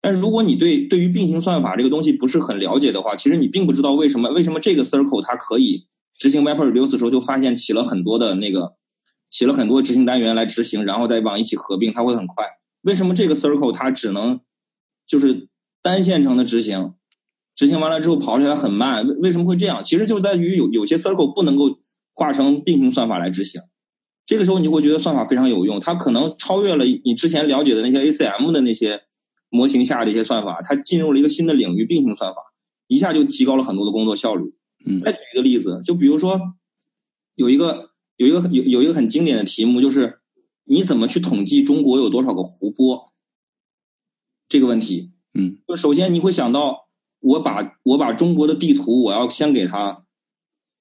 但是如果你对对于并行算法这个东西不是很了解的话，其实你并不知道为什么为什么这个 circle 它可以执行 MapReduce 的时候就发现起了很多的那个起了很多执行单元来执行，然后再往一起合并，它会很快。为什么这个 circle 它只能就是单线程的执行，执行完了之后跑起来很慢？为为什么会这样？其实就在于有有些 circle 不能够化成并行算法来执行。这个时候你会觉得算法非常有用，它可能超越了你之前了解的那些 ACM 的那些。模型下的一些算法，它进入了一个新的领域，并行算法，一下就提高了很多的工作效率。
嗯，
再举一个例子，就比如说有一个有一个有有一个很经典的题目，就是你怎么去统计中国有多少个湖泊这个问题。
嗯，
就首先你会想到，我把我把中国的地图，我要先给它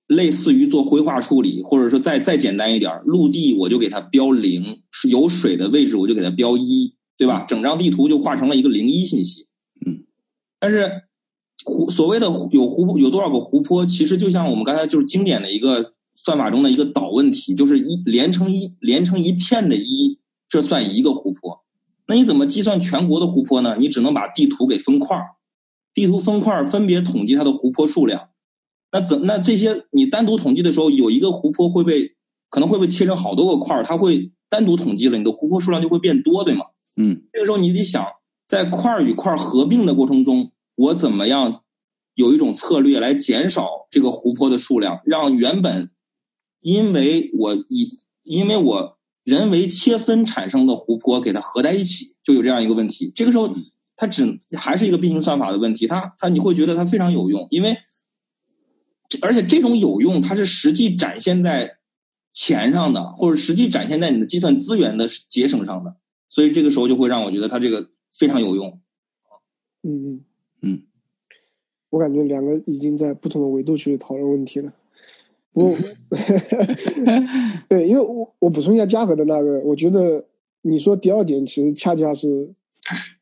类似于做灰化处理，或者说再再简单一点，陆地我就给它标零，是有水的位置我就给它标一。对吧？整张地图就画成了一个零一信息。
嗯，
但是湖所谓的有湖有多少个湖泊，其实就像我们刚才就是经典的一个算法中的一个导问题，就是一连成一连成一片的一，这算一个湖泊。那你怎么计算全国的湖泊呢？你只能把地图给分块儿，地图分块儿分别统计它的湖泊数量。那怎那这些你单独统计的时候，有一个湖泊会被可能会被切成好多个块儿，它会单独统计了，你的湖泊数量就会变多，对吗？
嗯，
这个时候你得想，在块儿与块儿合并的过程中，我怎么样有一种策略来减少这个湖泊的数量，让原本因为我以因为我人为切分产生的湖泊给它合在一起，就有这样一个问题。这个时候它只还是一个并行算法的问题，它它你会觉得它非常有用，因为而且这种有用它是实际展现在钱上的，或者实际展现在你的计算资源的节省上的。所以这个时候就会让我觉得它这个非常有用。
嗯嗯
嗯，
我感觉两个已经在不同的维度去讨论问题了。我，[LAUGHS] 对，因为我我补充一下嘉禾的那个，我觉得你说第二点其实恰恰是，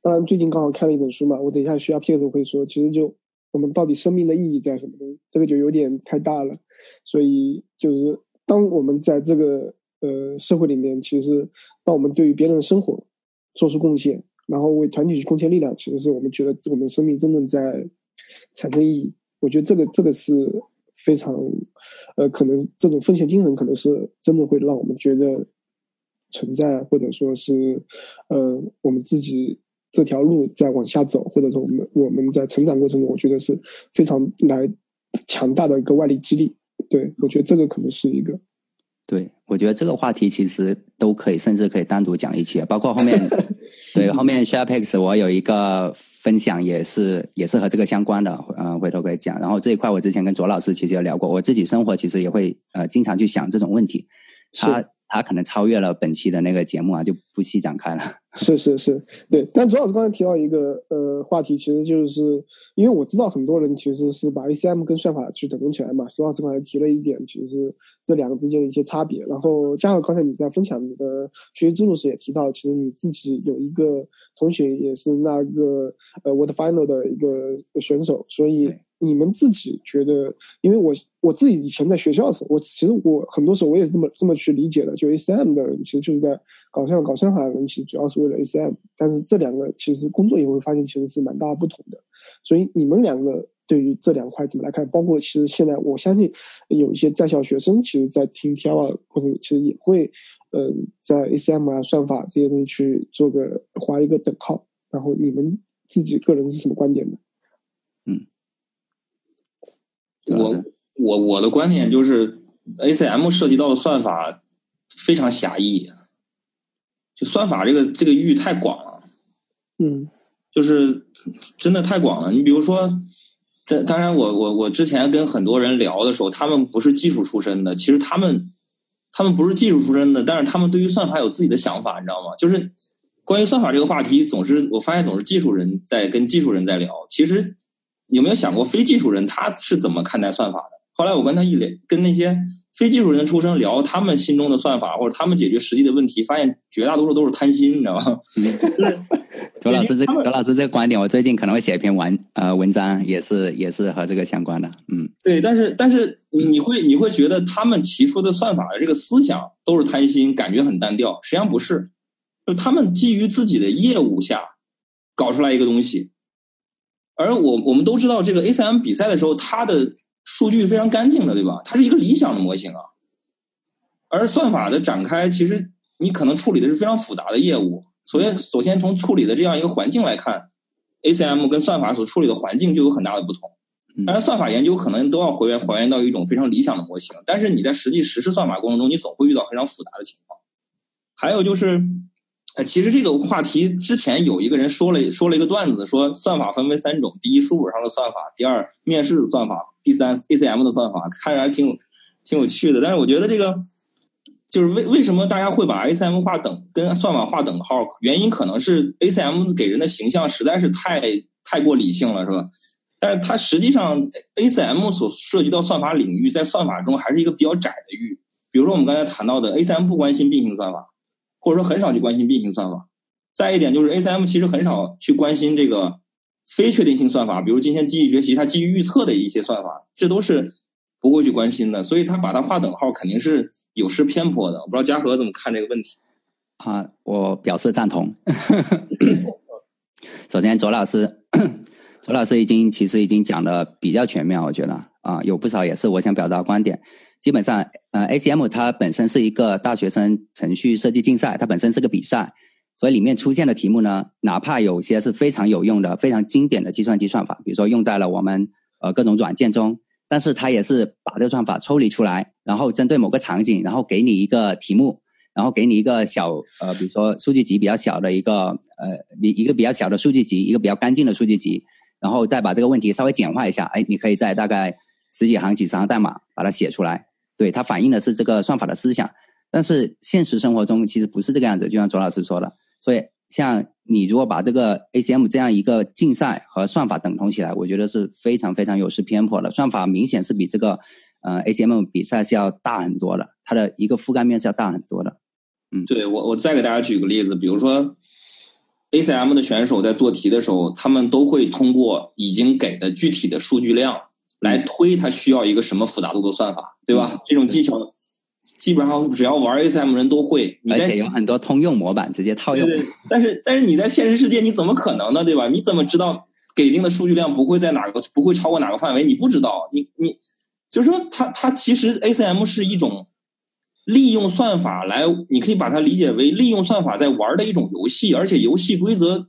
当然最近刚好看了一本书嘛，我等一下需要 P 的时候会说，其实就我们到底生命的意义在什么东西，这个就有点太大了。所以就是当我们在这个。呃，社会里面其实，当我们对于别人的生活做出贡献，然后为团体去贡献力量，其实是我们觉得我们生命真正在产生意义。我觉得这个这个是非常，呃，可能这种奉献精神可能是真的会让我们觉得存在，或者说是，呃，我们自己这条路在往下走，或者说我们我们在成长过程中，我觉得是非常来强大的一个外力激励。对我觉得这个可能是一个。
对，我觉得这个话题其实都可以，甚至可以单独讲一期，包括后面，[LAUGHS] 对后面 SharePix，我有一个分享也是也是和这个相关的，呃，回头可以讲。然后这一块我之前跟卓老师其实有聊过，我自己生活其实也会呃经常去想这种问题。他他可能超越了本期的那个节目啊，就不细展开了。[LAUGHS]
是是是，对。但卓老师刚才提到一个呃话题，其实就是因为我知道很多人其实是把 ACM 跟算法去等同起来嘛。卓老师刚才提了一点，其实这两个之间的一些差别。然后加上刚才你在分享你的学习之路时也提到，其实你自己有一个同学也是那个呃 World Final 的一个选手，所以。你们自己觉得，因为我我自己以前在学校的时候，我其实我很多时候我也是这么这么去理解的，就 ACM 的人其实就是在搞像搞算法的人，其实主要是为了 ACM，但是这两个其实工作也会发现其实是蛮大不同的。所以你们两个对于这两块怎么来看？包括其实现在我相信有一些在校学生，其实在听 T 二过程，其实也会嗯在 ACM 啊算法这些东西去做个划一个等号。然后你们自己个人是什么观点呢？
嗯我我我的观点就是，ACM 涉及到的算法非常狭义，就算法这个这个域太广了，
嗯，
就是真的太广了。你比如说，这当然我我我之前跟很多人聊的时候，他们不是技术出身的，其实他们他们不是技术出身的，但是他们对于算法有自己的想法，你知道吗？就是关于算法这个话题，总是我发现总是技术人在跟技术人在聊，其实。有没有想过非技术人他是怎么看待算法的？后来我跟他一聊，跟那些非技术人出身聊他们心中的算法，或者他们解决实际的问题，发现绝大多数都是贪心，你知道吗？[LAUGHS] [LAUGHS]
周老师这周老师这个观点，我最近可能会写一篇文呃文章，也是也是和这个相关的。嗯，
对，但是但是你你会你会觉得他们提出的算法的这个思想都是贪心，感觉很单调，实际上不是，就他们基于自己的业务下搞出来一个东西。而我我们都知道，这个 ACM 比赛的时候，它的数据非常干净的，对吧？它是一个理想的模型啊。而算法的展开，其实你可能处理的是非常复杂的业务。首先，首先从处理的这样一个环境来看，ACM 跟算法所处理的环境就有很大的不同。当然，算法研究可能都要还原还原到一种非常理想的模型，但是你在实际实施算法过程中，你总会遇到非常复杂的情况。还有就是。哎，其实这个话题之前有一个人说了说了一个段子，说算法分为三种：第一，书本上的算法；第二，面试的算法；第三，ACM 的算法。看着还挺挺有趣的。但是我觉得这个就是为为什么大家会把 ACM 划等跟算法划等号？原因可能是 ACM 给人的形象实在是太太过理性了，是吧？但是它实际上 ACM 所涉及到算法领域，在算法中还是一个比较窄的域。比如说我们刚才谈到的 ACM 不关心并行算法。或者说很少去关心并行算法，再一点就是 ACM 其实很少去关心这个非确定性算法，比如今天机器学习它基于预测的一些算法，这都是不会去关心的，所以它把它划等号肯定是有失偏颇的。我不知道嘉禾怎么看这个问题
啊？我表示赞同。[LAUGHS] 首先，左老师，[COUGHS] 左老师已经其实已经讲的比较全面，我觉得啊，有不少也是我想表达观点。基本上，呃，ACM 它本身是一个大学生程序设计竞赛，它本身是个比赛，所以里面出现的题目呢，哪怕有些是非常有用的、非常经典的计算机算法，比如说用在了我们呃各种软件中，但是它也是把这个算法抽离出来，然后针对某个场景，然后给你一个题目，然后给你一个小呃，比如说数据集比较小的一个呃，一一个比较小的数据集，一个比较干净的数据集，然后再把这个问题稍微简化一下，哎，你可以在大概十几行、几十行代码把它写出来。对，它反映的是这个算法的思想，但是现实生活中其实不是这个样子，就像卓老师说的。所以，像你如果把这个 ACM 这样一个竞赛和算法等同起来，我觉得是非常非常有失偏颇的。算法明显是比这个呃 ACM 比赛是要大很多的，它的一个覆盖面是要大很多的。嗯，
对我我再给大家举个例子，比如说 ACM 的选手在做题的时候，他们都会通过已经给的具体的数据量。来推它需要一个什么复杂度的算法，对吧？这种技巧基本上只要玩 ACM 人都会，
而且有很多通用模板直接套用。
但是但是你在现实世界你怎么可能呢？对吧？你怎么知道给定的数据量不会在哪个不会超过哪个范围？你不知道，你你就是说，它它其实 ACM 是一种利用算法来，你可以把它理解为利用算法在玩的一种游戏，而且游戏规则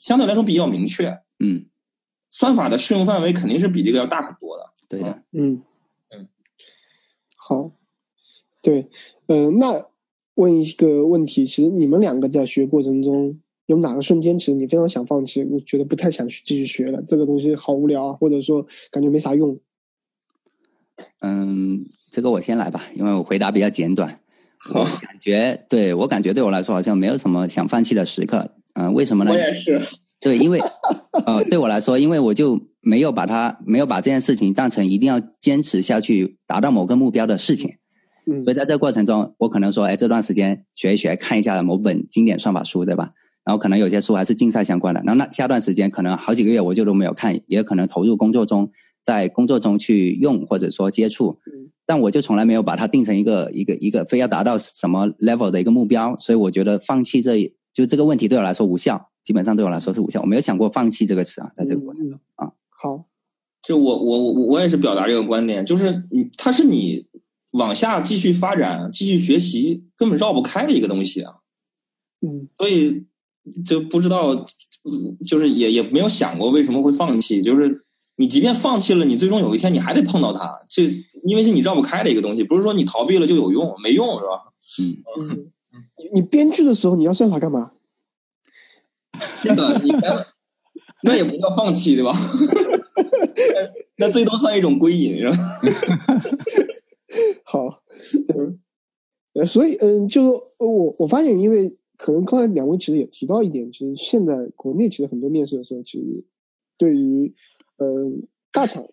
相对来说比较明确。
嗯。
算法的适用范围肯定是比这个要大很多的，
对的，
嗯嗯，好，对，呃，那问一个问题，其实你们两个在学过程中，有哪个瞬间，其实你非常想放弃，我觉得不太想去继续学了，这个东西好无聊啊，或者说感觉没啥用。
嗯，这个我先来吧，因为我回答比较简短。[LAUGHS] 我感觉，对我感觉对我来说好像没有什么想放弃的时刻。嗯，为什么呢？
我也是。
对，因为呃，对我来说，因为我就没有把它没有把这件事情当成一定要坚持下去达到某个目标的事情。
嗯，
所以在这个过程中，我可能说，哎，这段时间学一学，看一下某本经典算法书，对吧？然后可能有些书还是竞赛相关的。然后那下段时间可能好几个月我就都没有看，也可能投入工作中，在工作中去用或者说接触。但我就从来没有把它定成一个一个一个非要达到什么 level 的一个目标，所以我觉得放弃这就这个问题对我来说无效，基本上对我来说是无效。我没有想过放弃这个词啊，在这个过程中啊。
好，
就我我我我也是表达这个观点，就是你它是你往下继续发展、继续学习根本绕不开的一个东西啊。
嗯，
所以就不知道，就是也也没有想过为什么会放弃，就是。你即便放弃了，你最终有一天你还得碰到它，这因为是你绕不开的一个东西，不是说你逃避了就有用，没用是吧？
嗯，
你你编剧的时候你要算法干嘛？
这个你那也不叫放弃对吧？[LAUGHS] 那最多算一种归隐是吧？
好，呃，所以嗯，就是我我发现，因为可能刚才两位其实也提到一点，其实现在国内其实很多面试的时候，其实对于嗯，大厂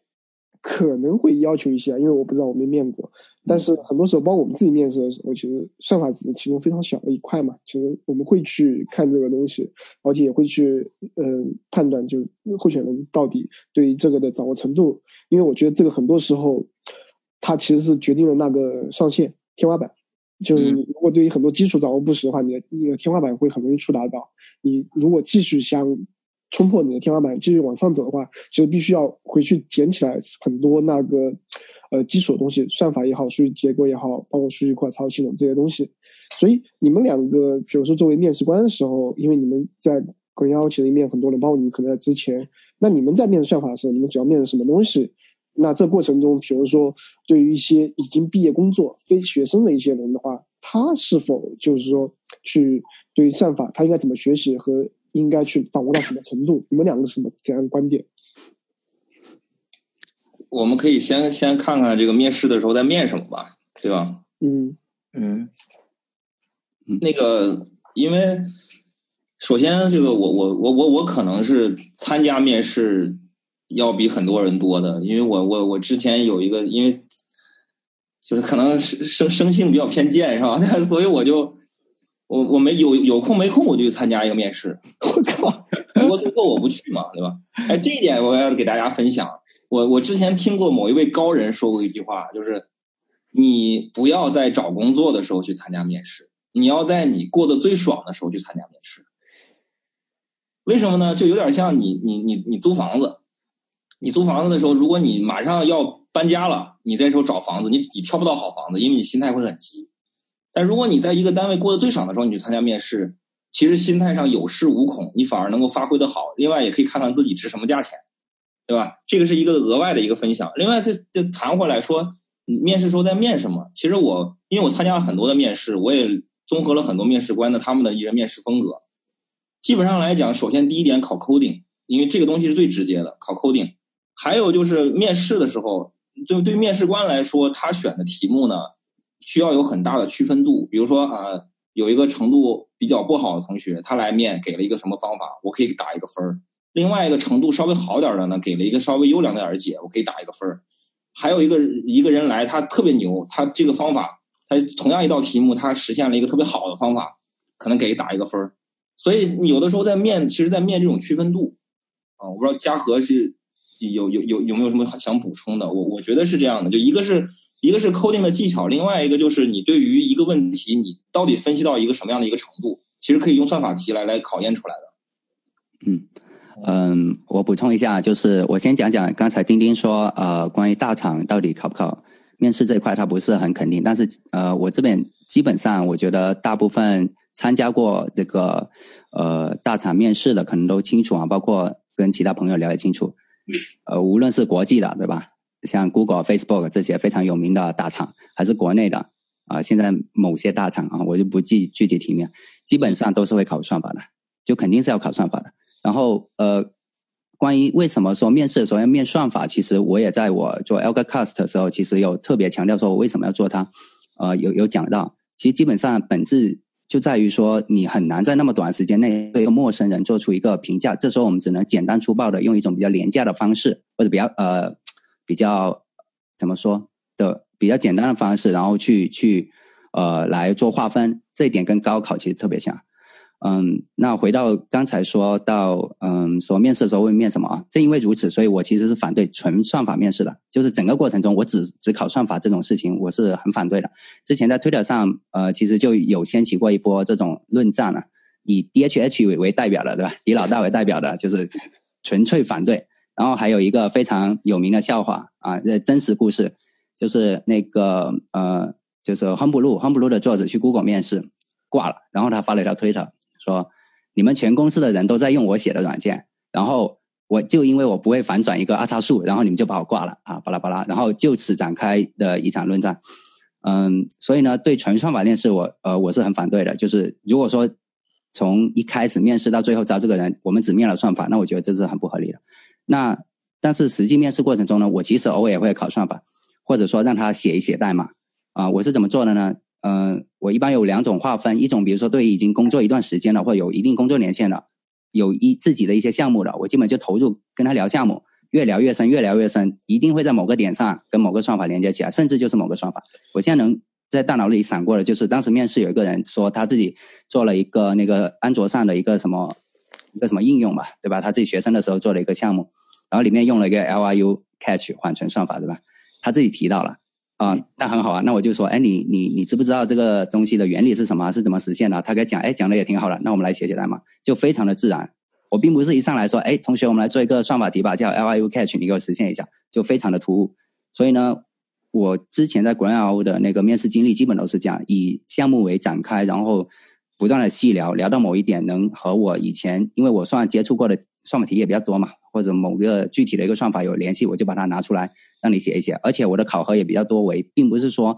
可能会要求一些，因为我不知道我没面过。但是很多时候，包括我们自己面试的时候，其实算法只是其中非常小的一块嘛。其实我们会去看这个东西，而且也会去嗯判断，就是候选人到底对于这个的掌握程度。因为我觉得这个很多时候，它其实是决定了那个上限天花板。就是如果对于很多基础掌握不实的话，你的你的天花板会很容易触达到。你如果继续想。冲破你的天花板，继续往上走的话，其实必须要回去捡起来很多那个呃基础的东西，算法也好，数据结构也好，包括数据库、操作系统这些东西。所以你们两个，比如说作为面试官的时候，因为你们在滚幺其实面很多人，包括你们可能在之前，那你们在面试算法的时候，你们主要面试什么东西？那这过程中，比如说对于一些已经毕业工作非学生的一些人的话，他是否就是说去对于算法他应该怎么学习和？应该去掌握到什么程度？你们两个什么怎样的观点？
我们可以先先看看这个面试的时候在面什么吧，对吧？
嗯
嗯，那个，因为首先这个我我我我我可能是参加面试要比很多人多的，因为我我我之前有一个，因为就是可能生生性比较偏见是吧？[LAUGHS] 所以我就。我我没有有空没空我就去参加一个面试，[LAUGHS]
我靠！[LAUGHS]
我最后我不去嘛，对吧？哎，这一点我要给大家分享。我我之前听过某一位高人说过一句话，就是你不要在找工作的时候去参加面试，你要在你过得最爽的时候去参加面试。为什么呢？就有点像你你你你租房子，你租房子的时候，如果你马上要搬家了，你这时候找房子，你你挑不到好房子，因为你心态会很急。但如果你在一个单位过得最爽的时候，你去参加面试，其实心态上有恃无恐，你反而能够发挥的好。另外，也可以看看自己值什么价钱，对吧？这个是一个额外的一个分享。另外，这这谈回来说，面试时候在面什么？其实我因为我参加了很多的面试，我也综合了很多面试官的他们的一人面试风格。基本上来讲，首先第一点考 coding，因为这个东西是最直接的，考 coding。还有就是面试的时候，对对面试官来说，他选的题目呢？需要有很大的区分度，比如说啊，有一个程度比较不好的同学，他来面给了一个什么方法，我可以打一个分儿；另外一个程度稍微好点的呢，给了一个稍微优良点的解，我可以打一个分儿。还有一个一个人来，他特别牛，他这个方法，他同样一道题目，他实现了一个特别好的方法，可能给打一个分儿。所以有的时候在面，其实，在面这种区分度啊，我不知道嘉禾是有有有有没有什么想补充的？我我觉得是这样的，就一个是。一个是 coding 的技巧，另外一个就是你对于一个问题，你到底分析到一个什么样的一个程度，其实可以用算法题来来考验出来的。
嗯嗯，我补充一下，就是我先讲讲刚才丁丁说，呃，关于大厂到底考不考面试这一块，他不是很肯定。但是呃，我这边基本上我觉得大部分参加过这个呃大厂面试的，可能都清楚啊，包括跟其他朋友聊也清楚。呃，无论是国际的，对吧？像 Google、Facebook 这些非常有名的大厂，还是国内的啊？现在某些大厂啊，我就不记具体题面，基本上都是会考算法的就肯定是要考算法的。然后呃，关于为什么说面试的时候要面算法，其实我也在我做 Algocast 的时候，其实有特别强调说我为什么要做它。呃，有有讲到，其实基本上本质就在于说，你很难在那么短时间内对一个陌生人做出一个评价。这时候我们只能简单粗暴的用一种比较廉价的方式，或者比较呃比较怎么说的比较简单的方式，然后去去呃来做划分。这一点跟高考其实特别像。嗯，那回到刚才说到，嗯，说面试的时候会面什么啊？正因为如此，所以我其实是反对纯算法面试的。就是整个过程中，我只只考算法这种事情，我是很反对的。之前在推特上，呃，其实就有掀起过一波这种论战 [LAUGHS] 了，以 DHH 为为代表的，对吧？李老大为代表的，就是纯粹反对。然后还有一个非常有名的笑话啊，这真实故事，就是那个呃，就是亨布路，亨布路的作者去 Google 面试挂了，然后他发了一条推特。说你们全公司的人都在用我写的软件，然后我就因为我不会反转一个二叉树，然后你们就把我挂了啊，巴拉巴拉，然后就此展开的一场论战。嗯，所以呢，对纯算法面试，我呃我是很反对的。就是如果说从一开始面试到最后招这个人，我们只面了算法，那我觉得这是很不合理的。那但是实际面试过程中呢，我其实偶尔也会考算法，或者说让他写一写代码啊。我是怎么做的呢？嗯，我一般有两种划分，一种比如说对于已经工作一段时间了，或有一定工作年限了，有一自己的一些项目的，我基本就投入跟他聊项目，越聊越深，越聊越深，一定会在某个点上跟某个算法连接起来，甚至就是某个算法。我现在能在大脑里闪过的，就是当时面试有一个人说他自己做了一个那个安卓上的一个什么一个什么应用吧，对吧？他自己学生的时候做了一个项目，然后里面用了一个 LRU Catch 缓存算法，对吧？他自己提到了。啊，那很好啊，那我就说，哎，你你你知不知道这个东西的原理是什么？是怎么实现的？他给讲，哎，讲的也挺好的。那我们来写写代码，就非常的自然。我并不是一上来说，哎，同学，我们来做一个算法题吧，叫 LIU Catch，你给我实现一下，就非常的突兀。所以呢，我之前在 GraalO 的那个面试经历，基本都是这样，以项目为展开，然后不断的细聊，聊到某一点能和我以前，因为我算接触过的算法题也比较多嘛。或者某个具体的一个算法有联系，我就把它拿出来让你写一写。而且我的考核也比较多维，并不是说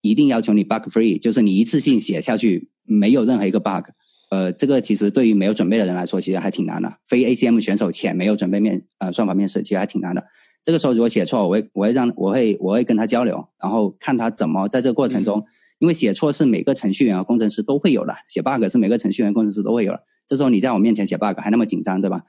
一定要求你 bug free，就是你一次性写下去没有任何一个 bug。呃，这个其实对于没有准备的人来说，其实还挺难的。非 ACM 选手且没有准备面呃算法面试，其实还挺难的。这个时候如果写错，我会我会让我会我会跟他交流，然后看他怎么在这个过程中，因为写错是每个程序员和工程师都会有的，写 bug 是每个程序员工程师都会有的。这时候你在我面前写 bug 还那么紧张，对吧？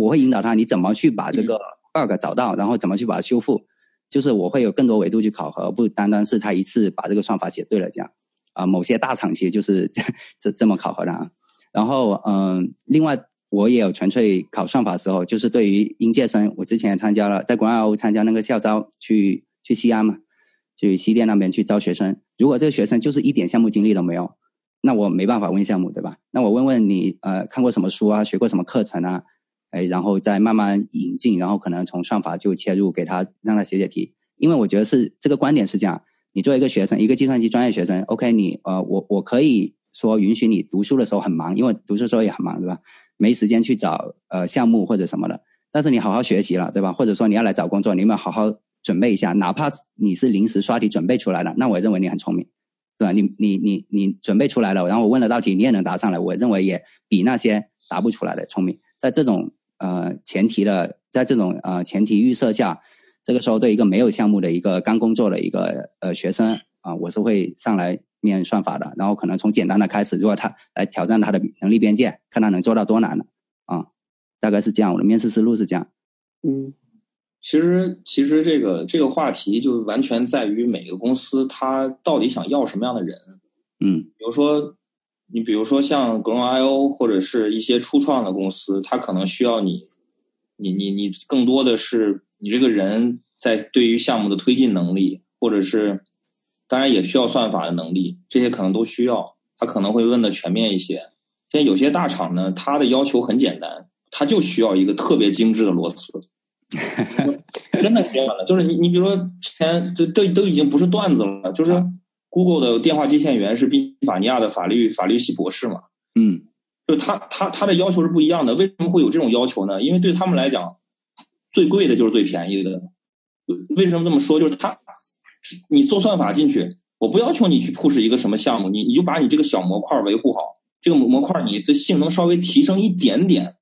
我会引导他，你怎么去把这个 bug 找到，然后怎么去把它修复，就是我会有更多维度去考核，不单单是他一次把这个算法写对了这样。啊，某些大厂其实就是 [LAUGHS] 这这这么考核的啊。然后嗯，另外我也有纯粹考算法时候，就是对于应届生，我之前也参加了，在国外参加那个校招，去去西安嘛，去西电那边去招学生。如果这个学生就是一点项目经历都没有，那我没办法问项目，对吧？那我问问你，呃，看过什么书啊？学过什么课程啊？哎，然后再慢慢引进，然后可能从算法就切入，给他让他写写题。因为我觉得是这个观点是这样：你作为一个学生，一个计算机专业学生，OK，你呃，我我可以说允许你读书的时候很忙，因为读书的时候也很忙，对吧？没时间去找呃项目或者什么的。但是你好好学习了，对吧？或者说你要来找工作，你有没有好好准备一下？哪怕你是临时刷题准备出来的，那我认为你很聪明，对吧？你你你你准备出来了，然后我问了道题，你也能答上来，我认为也比那些答不出来的聪明。在这种呃，前提的，在这种呃前提预设下，这个时候对一个没有项目的一个刚工作的一个呃学生啊，我是会上来面算法的，然后可能从简单的开始，如果他来挑战他的能力边界，看他能做到多难的啊，大概是这样，我的面试思路是这样。
嗯，
其实其实这个这个话题就完全在于每个公司它到底想要什么样的人。
嗯，
比如说。你比如说像 g r o w IO 或者是一些初创的公司，它可能需要你，你你你更多的是你这个人在对于项目的推进能力，或者是当然也需要算法的能力，这些可能都需要。他可能会问的全面一些。现在有些大厂呢，它的要求很简单，它就需要一个特别精致的螺丝。[LAUGHS] 真的是这样的，就是你你比如说之前都都都已经不是段子了，就是。Google 的电话接线员是宾夕法尼亚的法律法律系博士嘛？
嗯，
就他他他的要求是不一样的。为什么会有这种要求呢？因为对他们来讲，最贵的就是最便宜的。为什么这么说？就是他，你做算法进去，我不要求你去 push 一个什么项目，你你就把你这个小模块维护好，这个模模块你的性能稍微提升一点点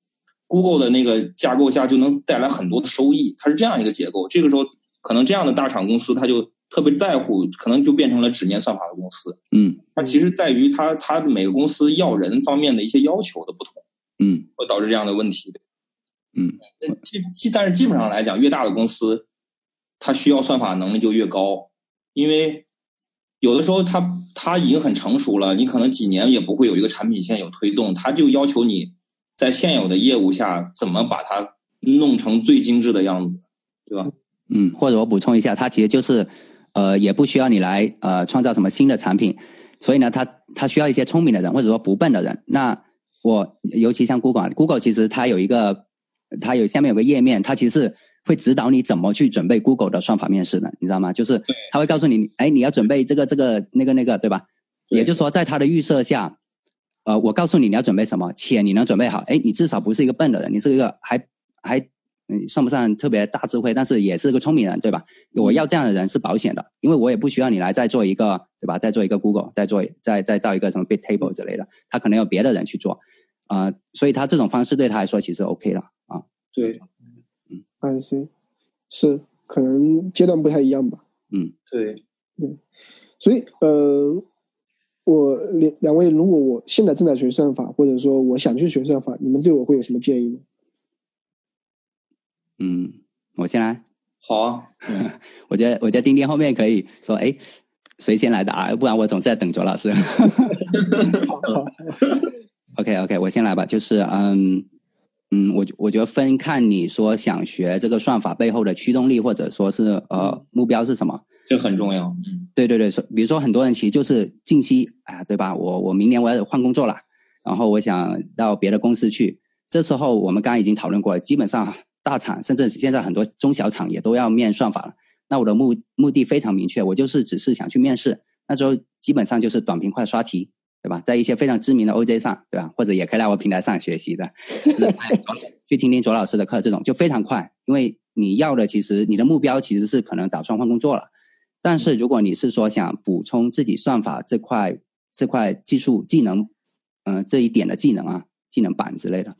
，Google 的那个架构下就能带来很多的收益，它是这样一个结构。这个时候，可能这样的大厂公司它就特别在乎，可能就变成了纸面算法的公司。
嗯
它其实在于它它每个公司要人方面的一些要求的不同，
嗯
会导致这样的问题。
嗯
那基基但是基本上来讲，越大的公司，它需要算法能力就越高，因为有的时候它它已经很成熟了，你可能几年也不会有一个产品线有推动，它就要求你在现有的业务下怎么把它弄成最精致的样子，对吧？
嗯，或者我补充一下，它其实就是呃，也不需要你来呃创造什么新的产品，所以呢，它它需要一些聪明的人，或者说不笨的人。那我尤其像 Google，Google 其实它有一个，它有下面有个页面，它其实是会指导你怎么去准备 Google 的算法面试的，你知道吗？就是它会告诉你，哎，你要准备这个这个那个那个，对吧？
对
也就是说，在它的预设下，呃，我告诉你你要准备什么，且你能准备好，哎，你至少不是一个笨的人，你是一个还还嗯算不上特别大智慧，但是也是个聪明人，对吧？我要这样的人是保险的，因为我也不需要你来再做一个，对吧？再做一个 Google，再做再再造一个什么 Big Table 之类的，他可能有别的人去做，啊、所以他这种方式对他来说其实 OK 了啊。
对
I see，是可能阶段不太一样吧。
嗯，对对，
所以呃，我两两位，如果我现在正在学算法，或者说我想去学算法，你们对我会有什么建议呢？
嗯，我先来，
好啊，[LAUGHS]
我觉得我觉得丁丁后面可以说，哎，谁先来的啊？不然我总是在等卓老师。[LAUGHS]
好 [LAUGHS] 好
OK OK，我先来吧，就是嗯嗯，我我觉得分看你说想学这个算法背后的驱动力，或者说是呃目标是什么。
这很重要。嗯
对对对，说比如说很多人其实就是近期啊，对吧？我我明年我要换工作了，然后我想到别的公司去。这时候我们刚刚已经讨论过了，基本上大厂甚至现在很多中小厂也都要面算法了。那我的目目的非常明确，我就是只是想去面试，那时候基本上就是短平快刷题，对吧？在一些非常知名的 OJ 上，对吧？或者也可以来我平台上学习的，就是哎去听听卓老师的课，这种就非常快，因为你要的其实你的目标其实是可能打算换工作了。但是如果你是说想补充自己算法这块这块技术技能，嗯、这一点的技能啊，技能板之类的，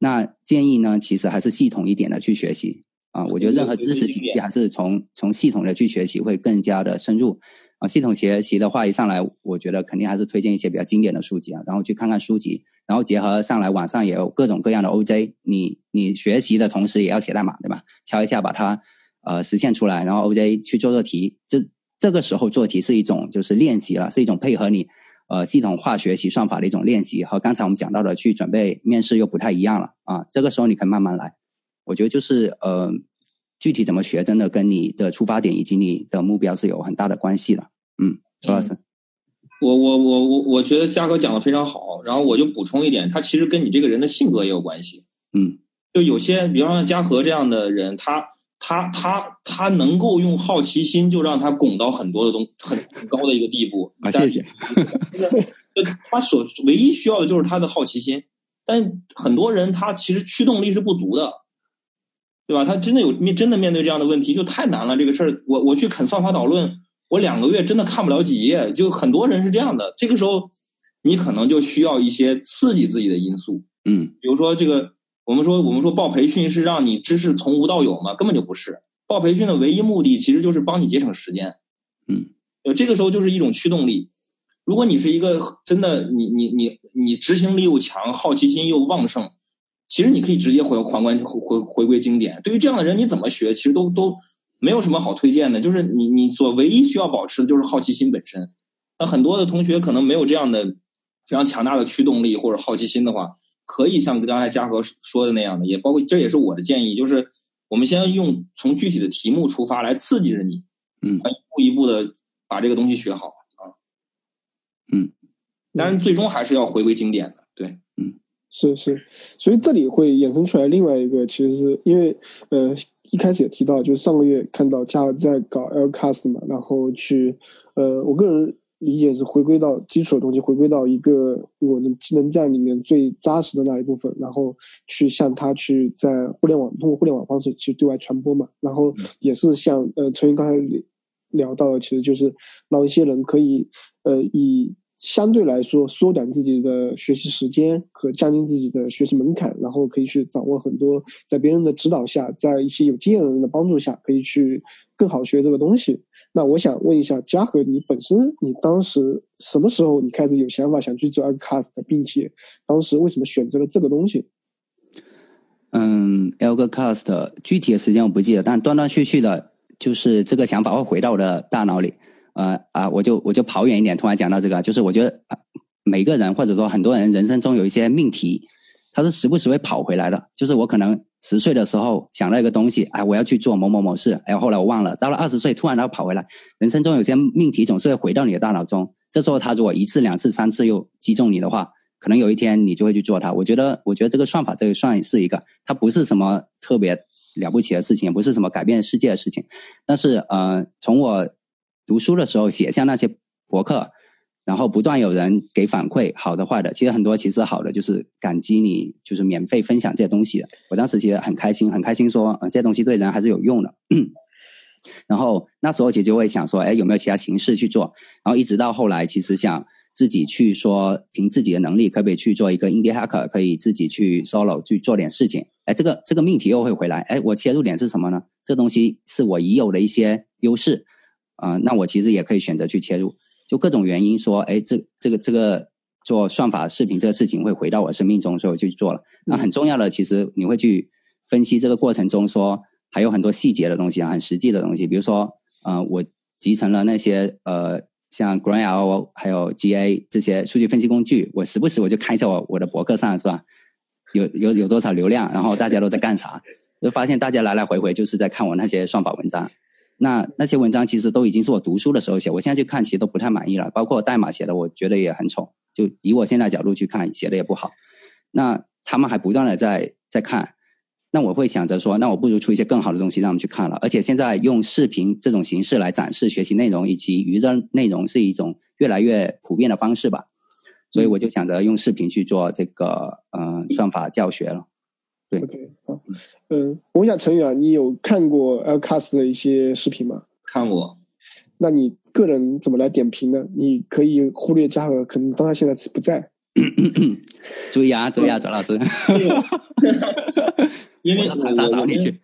那建议呢，其实还是系统一点的去学习啊。我觉得任何知识体系还是从从系统的去学习会更加的深入啊。系统学习的话，一上来我觉得肯定还是推荐一些比较经典的书籍啊，然后去看看书籍，然后结合上来网上也有各种各样的 OJ，你你学习的同时也要写代码，对吧？敲一下把它呃实现出来，然后 OJ 去做做题，这这个时候做题是一种就是练习了，是一种配合你呃系统化学习算法的一种练习，和刚才我们讲到的去准备面试又不太一样了啊。这个时候你可以慢慢来，我觉得就是呃具体怎么学，真的跟你的出发点以及你的目标是有很大的关系的。嗯，周老师，
我我我我我觉得嘉哥讲的非常好，然后我就补充一点，他其实跟你这个人的性格也有关系。
嗯
就有些，比方说像嘉禾这样的人，他他他他能够用好奇心就让他拱到很多的东很很高的一个地步
啊，谢谢。[LAUGHS]
就他所唯一需要的就是他的好奇心，但很多人他其实驱动力是不足的，对吧？他真的有面真的面对这样的问题就太难了。这个事儿，我我去啃算法导论，我两个月真的看不了几页。就很多人是这样的，这个时候你可能就需要一些刺激自己的因素，
嗯
比如说这个，我们说我们说报培训是让你知识从无到有吗？根本就不是。报培训的唯一目的其实就是帮你节省时间。
嗯，
呃，这个时候就是一种驱动力。如果你是一个真的你你你你执行力又强，好奇心又旺盛，其实你可以直接回还关回回回归经典。对于这样的人，你怎么学，其实都都没有什么好推荐的。就是你你所唯一需要保持的就是好奇心本身。那很多的同学可能没有这样的非常强大的驱动力或者好奇心的话，可以像刚才嘉禾说的那样的，也包括这也是我的建议，就是我们先用从具体的题目出发来刺激着你，
嗯
一步一步的把这个东西学好啊。
嗯，
当然最终还是要回归经典的，对。
嗯是是，所以这里会衍生出来另外一个，其实是因为呃一开始也提到，就是上个月看到嘉禾在搞 LCAST 嘛，然后去呃我个人理解是回归到基础的东西，回归到一个我的技能站里面最扎实的那一部分，然后去向它去在互联网通过互联网方式去对外传播嘛，然后也是像呃陈云刚才聊到的，其实就是让一些人可以呃以相对来说缩短自己的学习时间和降低自己的学习门槛，然后可以去掌握很多在别人的指导下，在一些有经验的人的帮助下，可以去更好学这个东西。那我想问一下嘉禾，你本身你当时什么时候你开始有想法想去做 a l c a s t 并且当时为什么选择了这个东西？
嗯，Algcast 具体的时间我不记得，但断断续续的，就是这个想法会回到我的大脑里。呃啊，我就我就跑远一点，突然讲到这个，就是我觉得每个人或者说很多人人生中有一些命题，他是时不时会跑回来的。就是我可能十岁的时候想到一个东西，哎，我要去做某某某事，哎，后来我忘了。到了二十岁，突然它跑回来。人生中有些命题总是会回到你的大脑中，这时候他如果一次、两次、三次又击中你的话，可能有一天你就会去做它。我觉得，我觉得这个算法这个算是一个，它不是什么特别了不起的事情，也不是什么改变世界的事情，但是呃，从我。读书的时候写下那些博客，然后不断有人给反馈，好的坏的，其实很多其实好的就是感激你，就是免费分享这些东西的。我当时其实很开心，很开心说，呃，这些东西对人还是有用的。[CLEARS THROAT] 然后那时候其实就会想说，哎，有没有其他形式去做？然后一直到后来，其实想自己去说，凭自己的能力可不可以去做一个 indie hacker，可以自己去 solo 去做点事情？哎，这个这个命题又会回来，哎，我切入点是什么呢？这东西是我已有的一些优势。啊，那我其实也可以选择去切入，就各种原因说，哎，这这个这个做算法视频这个事情会回到我生命中，所以我就去做了。那很重要的，其实你会去分析这个过程中说，还有很多细节的东西啊，很实际的东西，比如说，呃，我集成了那些呃，像 GraalO 还有 GA 这些数据分析工具，我时不时我就开在我我的博客上，是吧？有有有多少流量，然后大家都在干啥？就发现大家来来回回就是在看我那些算法文章。那那些文章其实都已经是我读书的时候写，我现在去看其实都不太满意了。包括代码写的，我觉得也很丑。就以我现在角度去看，写的也不好。那他们还不断的在在看，那我会想着说，那我不如出一些更好的东西让他们去看了。而且现在用视频这种形式来展示学习内容以及娱乐内容是一种越来越普遍的方式吧。所以我就想着用视频去做这个嗯算法教学了。对
，OK，好，嗯，我想陈宇啊，你有看过 Lcast 的一些视频吗？
看过。
那你个人怎么来点评呢？你可以忽略嘉禾，可能当他现在不在。[COUGHS]
注意啊，注意啊，[LAUGHS] 周老师。
因为
长沙找你去。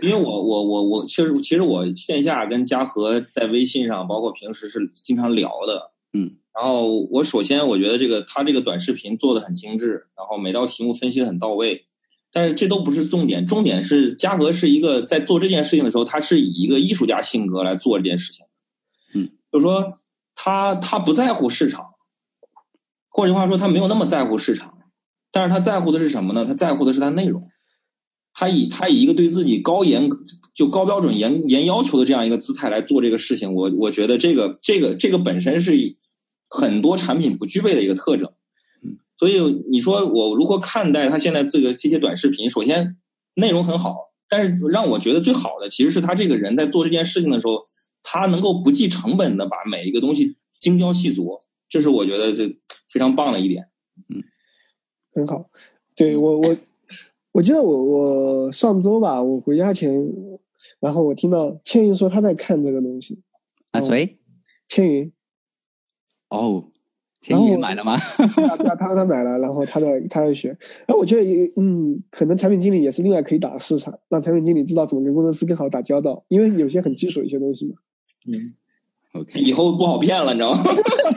因为我我我我，其实其实我线下跟嘉禾在微信上，包括平时是经常聊的。
嗯。
然后我首先我觉得这个他这个短视频做的很精致，然后每道题目分析的很到位。但是这都不是重点，重点是嘉禾是一个在做这件事情的时候，他是以一个艺术家性格来做这件事情。
嗯，
就是说他他不在乎市场，换句话说，他没有那么在乎市场，但是他在乎的是什么呢？他在乎的是他内容。他以他以一个对自己高严就高标准严严要求的这样一个姿态来做这个事情，我我觉得这个这个这个本身是很多产品不具备的一个特征。所以你说我如何看待他现在这个这些短视频？首先内容很好，但是让我觉得最好的其实是他这个人在做这件事情的时候，他能够不计成本的把每一个东西精雕细琢，这是我觉得这非常棒的一点。
嗯，很好。对我我我记得我我上周吧，我回家前，然后我听到千云说他在看这个东西。
啊，谁？
千云。
哦。千云买了吗？
他他他买了，然后他在他在学。然后我觉得也，嗯，可能产品经理也是另外可以打市场，让产品经理知道怎么跟工程师更好打交道，因为有些很基础的一些东西嘛。
嗯，OK，以后不好骗了，你知道吗？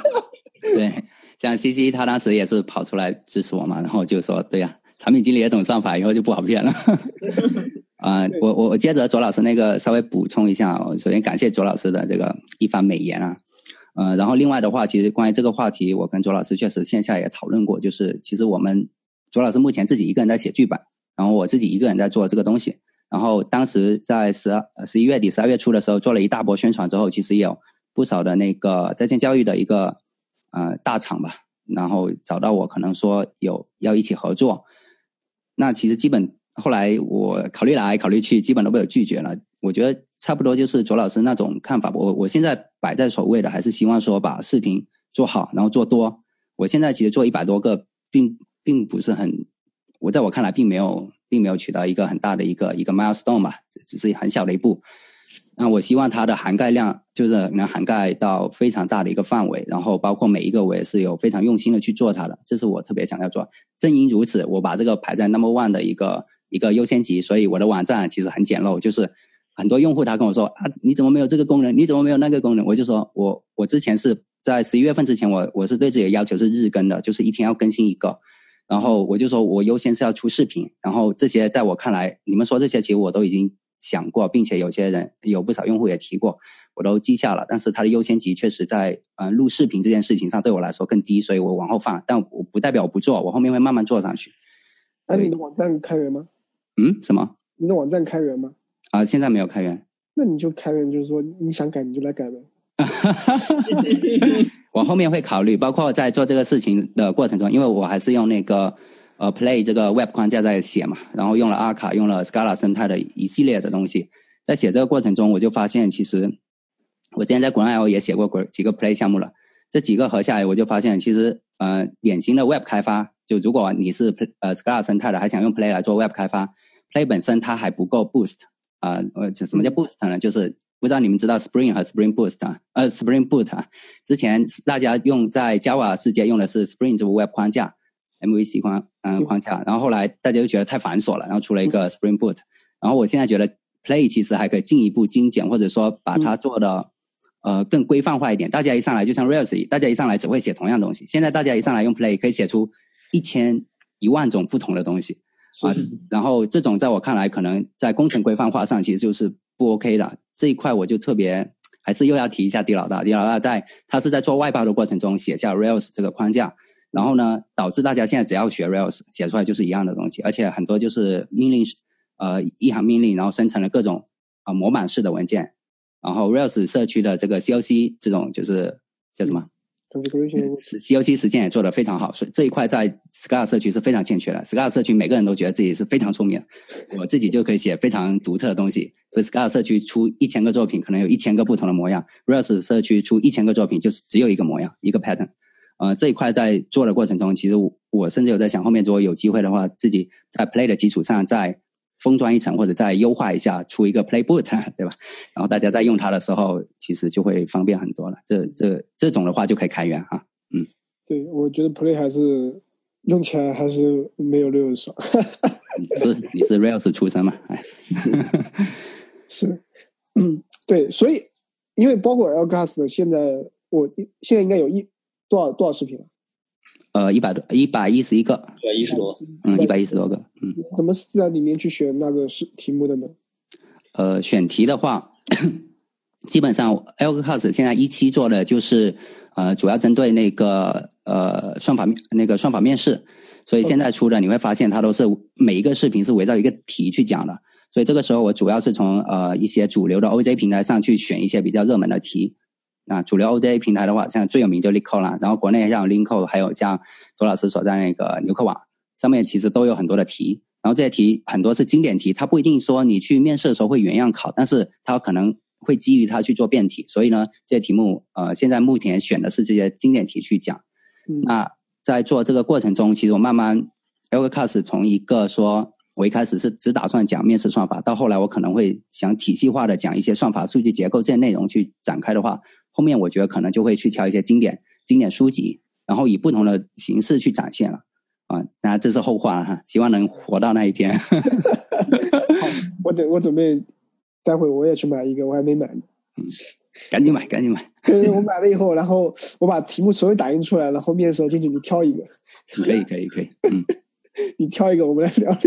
[LAUGHS]
对，像 CC 他当时也是跑出来支持我嘛，然后就说：“对呀，产品经理也懂算法，以后就不好骗了。[LAUGHS] ”啊，我我我接着左老师那个稍微补充一下，首先感谢左老师的这个一番美言啊。呃，然后另外的话，其实关于这个话题，我跟卓老师确实线下也讨论过。就是其实我们卓老师目前自己一个人在写剧本，然后我自己一个人在做这个东西。然后当时在十二十一月底、十二月初的时候，做了一大波宣传之后，其实有不少的那个在线教育的一个呃大厂吧，然后找到我，可能说有要一起合作。那其实基本后来我考虑来考虑去，基本都被我拒绝了。我觉得差不多就是卓老师那种看法。我我现在摆在首位的，还是希望说把视频做好，然后做多。我现在其实做一百多个，并并不是很，我在我看来并没有并没有取到一个很大的一个一个 milestone 嘛，只是很小的一步。那我希望它的涵盖量就是能涵盖到非常大的一个范围，然后包括每一个我也是有非常用心的去做它的，这是我特别想要做。正因如此，我把这个排在 number one 的一个一个优先级，所以我的网站其实很简陋，就是很多用户他跟我说啊，你怎么没有这个功能？你怎么没有那个功能？我就说我我之前是在十一月份之前，我我是对自己的要求是日更的，就是一天要更新一个，然后我就说我优先是要出视频，然后这些在我看来，你们说这些其实我都已经。想过，并且有些人有不少用户也提过，我都记下了。但是它的优先级确实在嗯录视频这件事情上对我来说更低，所以我往后放。但我不代表我不做，我后面会慢慢做上去。
那你的网站开源吗？
嗯，什么？
你的网站开源吗？
啊，现在没有开源。
那你就开源，就是说你想改你就来改呗。[LAUGHS]
我后面会考虑，包括在做这个事情的过程中，因为我还是用那个。呃，Play 这个 Web 框架在写嘛，然后用了阿卡，用了 Scala 生态的一系列的东西，在写这个过程中，我就发现其实我之前在国内 L 也写过几个 Play 项目了，这几个合下来，我就发现其实呃，典型的 Web 开发，就如果你是呃 Scala 生态的，还想用 Play 来做 Web 开发，Play 本身它还不够 Boost 啊，呃，什么叫 Boost 呢？就是不知道你们知道 Spring 和 Spring Boost 啊，呃，Spring Boot 啊，之前大家用在 Java 世界用的是 Spring 这个 Web 框架。MVC 框嗯框架，然后后来大家就觉得太繁琐了，然后出了一个 Spring Boot，然后我现在觉得 Play 其实还可以进一步精简，或者说把它做的呃更规范化一点。大家一上来就像 Rails，大家一上来只会写同样东西，现在大家一上来用 Play 可以写出一千一万种不同的东西啊。然后这种在我看来，可能在工程规范化上其实就是不 OK 的这一块，我就特别还是又要提一下狄老大。狄老大在他是在做外包的过程中写下 Rails 这个框架。然后呢，导致大家现在只要学 Rails 写出来就是一样的东西，而且很多就是命令，呃，一行命令，然后生成了各种啊模板式的文件。然后 Rails 社区的这个 COC 这种就是叫什么？COC 实践也做得非常好，所以这一块在 Scala 社区是非常欠缺的。Scala 社区每个人都觉得自己是非常聪明，我自己就可以写非常独特的东西。所以 Scala 社区出一千个作品，可能有一千个不同的模样；Rails 社区出一千个作品，就是只有一个模样，一个 pattern。呃，这一块在做的过程中，其实我甚至有在想，后面如果有机会的话，自己在 Play 的基础上再封装一层，或者再优化一下，出一个 Play Boot，[LAUGHS] 对吧？然后大家在用它的时候，其实就会方便很多了。这这这种的话就可以开源哈。嗯，
对，我觉得 Play 还是用起来还是没有 Rails 爽。[LAUGHS]
是你是 Rails 出身嘛？哎，[LAUGHS]
是，嗯，对，所以因为包括 l g a s 的现在，我现在应该有一。多少多少视频？
呃，一百多，一百一十一个，
一百一十多，
嗯，一百一十多个，嗯。
怎么是在里面去选那个是题目的呢？
呃，选题的话，基本上 Algcast 现在一期做的就是呃，主要针对那个呃算法面那个算法面试，所以现在出的你会发现它都是每一个视频是围绕一个题去讲的，所以这个时候我主要是从呃一些主流的 OJ 平台上去选一些比较热门的题。那主流 ODA 平台的话，像最有名就 LeetCode 了，然后国内像 LeetCode，还有像左老师所在那个牛客网上面，其实都有很多的题，然后这些题很多是经典题，它不一定说你去面试的时候会原样考，但是它可能会基于它去做辩题，所以呢，这些题目呃，现在目前选的是这些经典题去讲。那在做这个过程中，其实我慢慢 l g c a s 从一个说我一开始是只打算讲面试算法，到后来我可能会想体系化的讲一些算法、数据结构这些内容去展开的话。后面我觉得可能就会去挑一些经典经典书籍，然后以不同的形式去展现了啊。当然这是后话了哈，希望能活到那一天。[LAUGHS]
我准我准备待会我也去买一个，我还没买呢。
嗯，赶紧买，赶紧买。
我买了以后，然后我把题目所有打印出来，然后面试进去你挑一个。
可以，可以，可以。嗯，[LAUGHS]
你挑一个，我们来聊聊。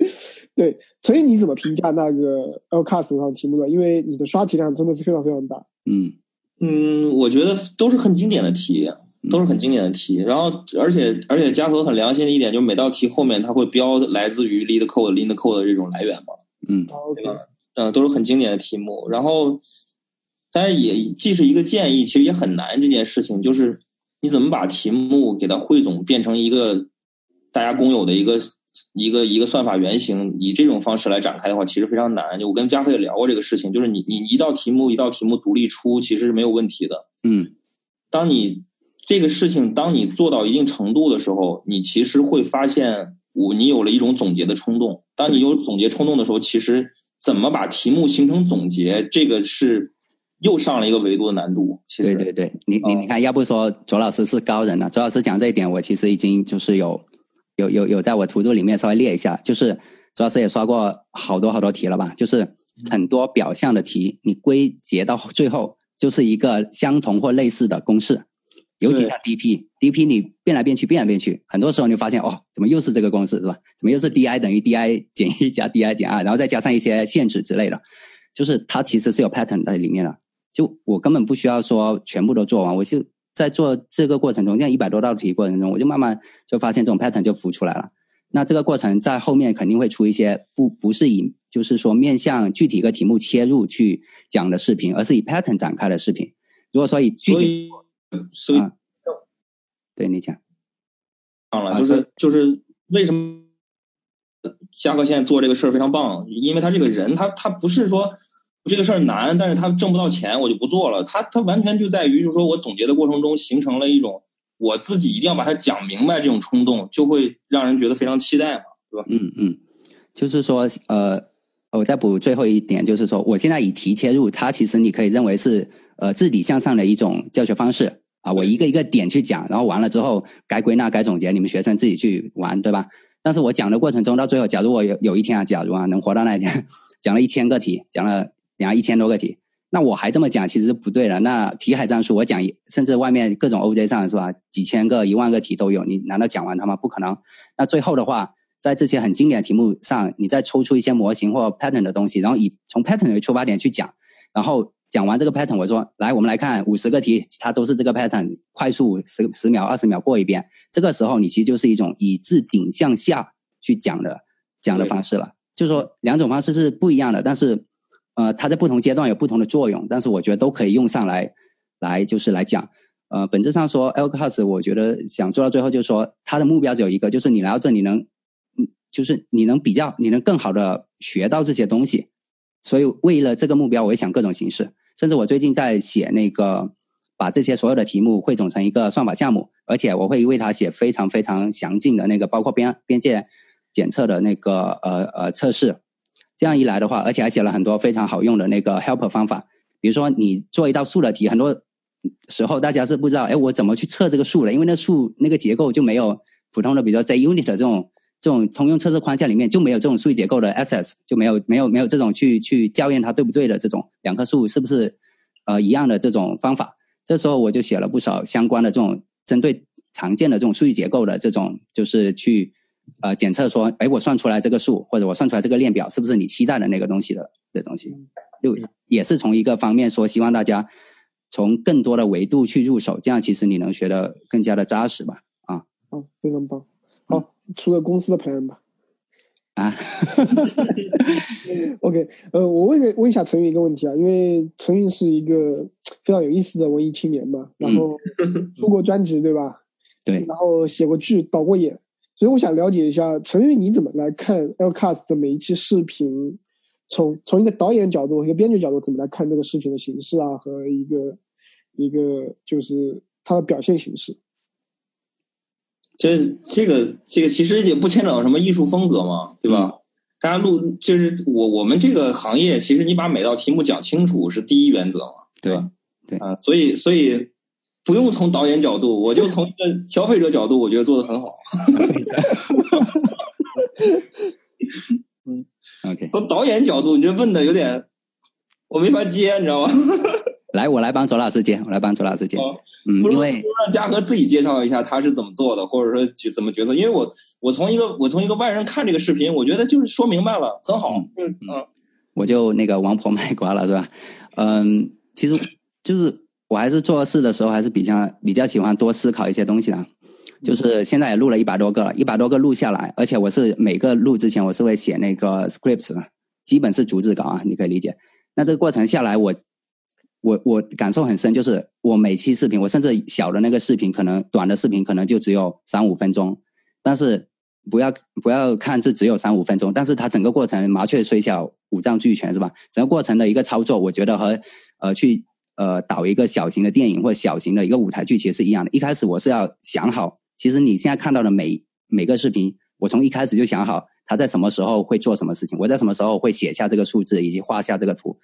[LAUGHS] 对，所以你怎么评价那个 L Cast 上题目呢？因为你的刷题量真的是非常非常大。
嗯
嗯，我觉得都是很经典的题，都是很经典的题。然后，而且而且嘉禾很良心的一点，就是每道题后面它会标来自于 Lead Code、Lead Code 的这种来源嘛。
嗯
对吧
嗯，都是很经典的题目。然后，但是也既是一个建议，其实也很难。这件事情就是你怎么把题目给它汇总变成一个大家公有的一个。一个一个算法原型，以这种方式来展开的话，其实非常难。就我跟嘉禾也聊过这个事情，就是你你一道题目一道题目独立出，其实是没有问题的。
嗯，
当你这个事情当你做到一定程度的时候，你其实会发现，我你有了一种总结的冲动。当你有总结冲动的时候，其实怎么把题目形成总结，这个是又上了一个维度的难度。其实，
对对对，你你你看，要不说左老师是高人呢？左老师讲这一点，我其实已经就是有有有有在我图录里面稍微列一下，就是主要是也刷过好多好多题了吧？就是很多表象的题，你归结到最后就是一个相同或类似的公式。尤其像 DP，DP 你变来变去，变来变去，很多时候你发现哦，怎么又是这个公式是吧？怎么又是 DI 等于 DI 减一加 DI 减二，然后再加上一些限制之类的，就是它其实是有 pattern 在里面的。就我根本不需要说全部都做完，我就在做这个过程中，这样一百多道题过程中，我就慢慢就发现这种 pattern 就浮出来了。那这个过程在后面肯定会出一些不不是以就是说面向具体一个题目切入去讲的视频，而是以 pattern 展开的视频。如果说以具体。
所以，
对你讲，
好了，就是就是为什么嘉哥现在做这个事儿非常棒？因为他这个人，他他不是说这个事儿难，但是他挣不到钱，我就不做了。他他完全就在于，就是说我总结的过程中形成了一种我自己一定要把它讲明白这种冲动，就会让人觉得非常期待嘛，对吧？
嗯嗯，就是说，呃，我再补最后一点，就是说，我现在以题切入，它其实你可以认为是呃自底向上的一种教学方式。啊，我一个一个点去讲，然后完了之后该归纳、该总结，你们学生自己去玩，对吧？但是我讲的过程中，到最后，假如我有有一天啊，假如啊能活到那一天，[LAUGHS] 讲了一千个题，讲了讲了一千多个题，那我还这么讲，其实是不对的。那题海战术，我讲，甚至外面各种 OJ 上是吧，几千个、一万个题都有，你难道讲完它吗？不可能。那最后的话，在这些很经典的题目上，你再抽出一些模型或 pattern 的东西，然后以从 pattern 为出发点去讲，然后。讲完这个 pattern，我说来，我们来看五十个题，它都是这个 pattern，快速十十秒、二十秒过一遍。这个时候，你其实就是一种以置顶向下去讲的讲的方式了。就是说，两种方式是不一样的，但是呃，它在不同阶段有不同的作用。但是我觉得都可以用上来，来就是来讲。呃，本质上说 l c a s 我觉得想做到最后，就是说它的目标只有一个，就是你来到这里能，嗯，就是你能比较，你能更好的学到这些东西。所以为了这个目标，我会想各种形式。甚至我最近在写那个，把这些所有的题目汇总成一个算法项目，而且我会为它写非常非常详尽的那个，包括边边界检测的那个呃呃测试。这样一来的话，而且还写了很多非常好用的那个 helper 方法。比如说你做一道数的题，很多时候大家是不知道，哎，我怎么去测这个数的？因为那数那个结构就没有普通的，比如说在 unit 这种。这种通用测试框架里面就没有这种数据结构的 access，就没有没有没有这种去去校验它对不对的这种两棵树是不是呃一样的这种方法。这时候我就写了不少相关的这种针对常见的这种数据结构的这种，就是去呃检测说，哎，我算出来这个数或者我算出来这个链表是不是你期待的那个东西的的东西，就也是从一个方面说，希望大家从更多的维度去入手，这样其实你能学的更加的扎实吧？啊，
好，非常棒。好出个公司的 plan 吧。
啊，[LAUGHS]
OK，呃，我问个问一下陈云一个问题啊，因为陈云是一个非常有意思的文艺青年嘛，然后出过专辑对吧？
对，
然后写过剧，导过演，所以我想了解一下陈云你怎么来看 LCAST 的每一期视频，从从一个导演角度、一个编剧角度怎么来看这个视频的形式啊，和一个一个就是它的表现形式。
这这个这个其实也不牵扯到什么艺术风格嘛，对吧？大家录就是我我们这个行业，其实你把每道题目讲清楚是第一原则嘛，
对
吧？
对
啊，所以所以不用从导演角度，我就从一个消费者角度，我觉得做的很好。[LAUGHS]
嗯，OK。
从导演角度，你这问的有点，我没法接，你知道吗？[LAUGHS]
来，我来帮左老师接，我来帮左老师接。嗯，因为
让嘉禾自己介绍一下他是怎么做的，或者说怎么决策。因为我我从一个我从一个外人看这个视频，我觉得就是说明白了，很好。嗯嗯，
我就那个王婆卖瓜了，是吧？嗯，其实就是我还是做事的时候还是比较比较喜欢多思考一些东西的。就是现在也录了一百多个了，一百多个录下来，而且我是每个录之前我是会写那个 script 的，基本是逐字稿啊，你可以理解。那这个过程下来，我。我我感受很深，就是我每期视频，我甚至小的那个视频，可能短的视频可能就只有三五分钟，但是不要不要看这只有三五分钟，但是它整个过程麻雀虽小五脏俱全是吧？整个过程的一个操作，我觉得和呃去呃导一个小型的电影或者小型的一个舞台剧其实是一样的。一开始我是要想好，其实你现在看到的每每个视频，我从一开始就想好他在什么时候会做什么事情，我在什么时候会写下这个数字以及画下这个图。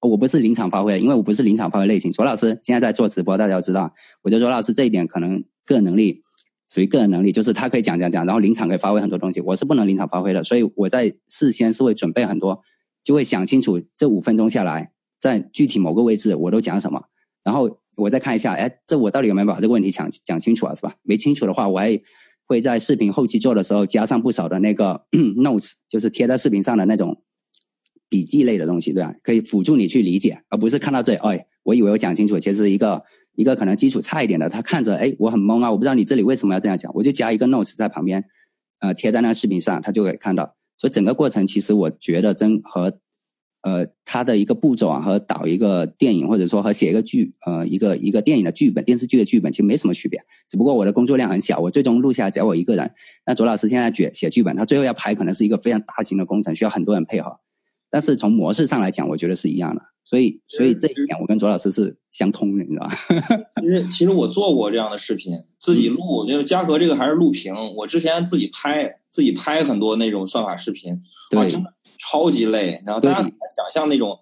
我不是临场发挥，因为我不是临场发挥类型。卓老师现在在做直播，大家要知道，我觉得卓老师这一点可能个人能力属于个人能力，就是他可以讲讲讲，然后临场可以发挥很多东西。我是不能临场发挥的，所以我在事先是会准备很多，就会想清楚这五分钟下来，在具体某个位置我都讲什么，然后我再看一下，哎，这我到底有没有把这个问题讲讲清楚啊？是吧？没清楚的话，我还会在视频后期做的时候加上不少的那个 [CLEARS THROAT] notes，就是贴在视频上的那种。笔记类的东西，对吧？可以辅助你去理解，而不是看到这里，哎，我以为我讲清楚，其实一个一个可能基础差一点的，他看着，哎，我很懵啊，我不知道你这里为什么要这样讲，我就加一个 notes 在旁边，呃，贴在那个视频上，他就可以看到。所以整个过程，其实我觉得真和呃他的一个步骤啊，和导一个电影，或者说和写一个剧，呃，一个一个电影的剧本、电视剧的剧本，其实没什么区别。只不过我的工作量很小，我最终录下来只要我一个人。那左老师现在写写剧本，他最后要拍，可能是一个非常大型的工程，需要很多人配合。但是从模式上来讲，我觉得是一样的，所以所以这一点我跟左老师是相通的，你知道吧？
其实其实我做过这样的视频，自己录，因为嘉禾这个还是录屏，我之前自己拍自己拍很多那种算法视频，
对，
超级累。然后大家想象那种，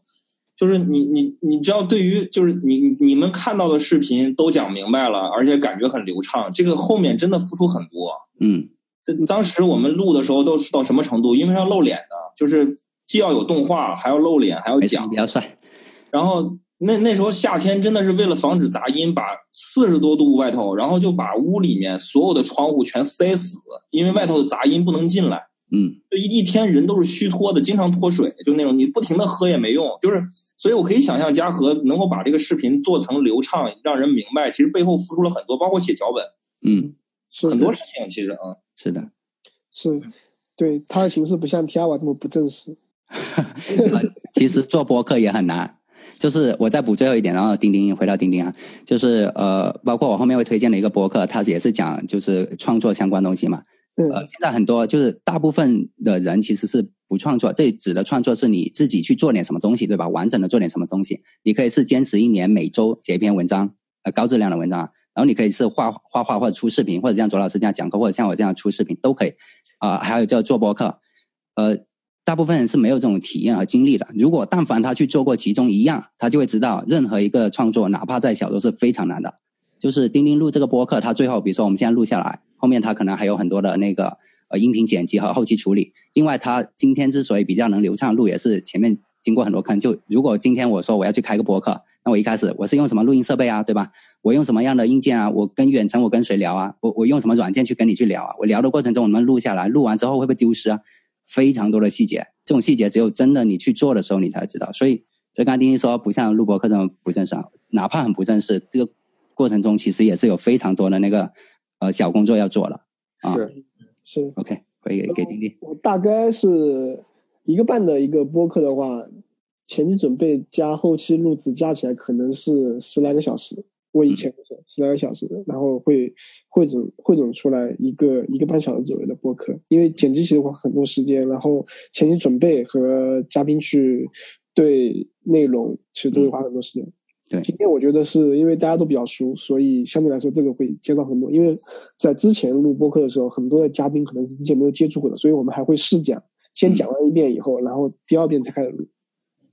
就是你你你知道，对于就是你你们看到的视频都讲明白了，而且感觉很流畅，这个后面真的付出很多。
嗯，
这当时我们录的时候都是到什么程度？因为要露脸的，就是。既要有动画，还要露脸，还要讲，
比较帅。
然后那那时候夏天真的是为了防止杂音，把四十多度外头，然后就把屋里面所有的窗户全塞死，因为外头的杂音不能进来。
嗯，
就一一天人都是虚脱的，经常脱水，就那种你不停的喝也没用。就是，所以我可以想象嘉禾能够把这个视频做成流畅，让人明白，其实背后付出了很多，包括写脚本。
嗯，
是
很多事情，其实啊，
是的，
是，对他的形式不像 T 瓦这么不正式。[LAUGHS]
其实做博客也很难，就是我再补最后一点，然后钉钉回到钉钉啊，就是呃，包括我后面会推荐的一个博客，它也是讲就是创作相关东西嘛。呃，现在很多就是大部分的人其实是不创作，这指的创作是你自己去做点什么东西，对吧？完整的做点什么东西，你可以是坚持一年每周写一篇文章，呃，高质量的文章，然后你可以是画画画或者出视频，或者像左老师这样讲课，或者像我这样出视频都可以啊，还有叫做播客，呃。大部分人是没有这种体验和经历的。如果但凡他去做过其中一样，他就会知道，任何一个创作，哪怕再小，都是非常难的。就是钉钉录这个播客，他最后，比如说我们现在录下来，后面他可能还有很多的那个呃音频剪辑和后期处理。另外，他今天之所以比较能流畅录，也是前面经过很多坑。就如果今天我说我要去开个播客，那我一开始我是用什么录音设备啊，对吧？我用什么样的硬件啊？我跟远程我跟谁聊啊？我我用什么软件去跟你去聊啊？我聊的过程中我们录下来，录完之后会不会丢失啊？非常多的细节，这种细节只有真的你去做的时候，你才知道。所以，所以刚刚丁丁说，不像录播课这么不正式，哪怕很不正式，这个过程中其实也是有非常多的那个呃小工作要做了。啊。
是是
，OK，回给给丁丁。
我大概是一个半的一个播客的话，前期准备加后期录制加起来可能是十来个小时。我以前是十来个小时，然后会汇总汇总出来一个一个半小时左右的播客，因为剪辑其实花很多时间，然后前期准备和嘉宾去对内容其实都会花很多时间。
对，
今天我觉得是因为大家都比较熟，所以相对来说这个会减少很多。因为在之前录播客的时候，很多的嘉宾可能是之前没有接触过的，所以我们还会试讲，先讲完一遍以后，然后第二遍才开始录。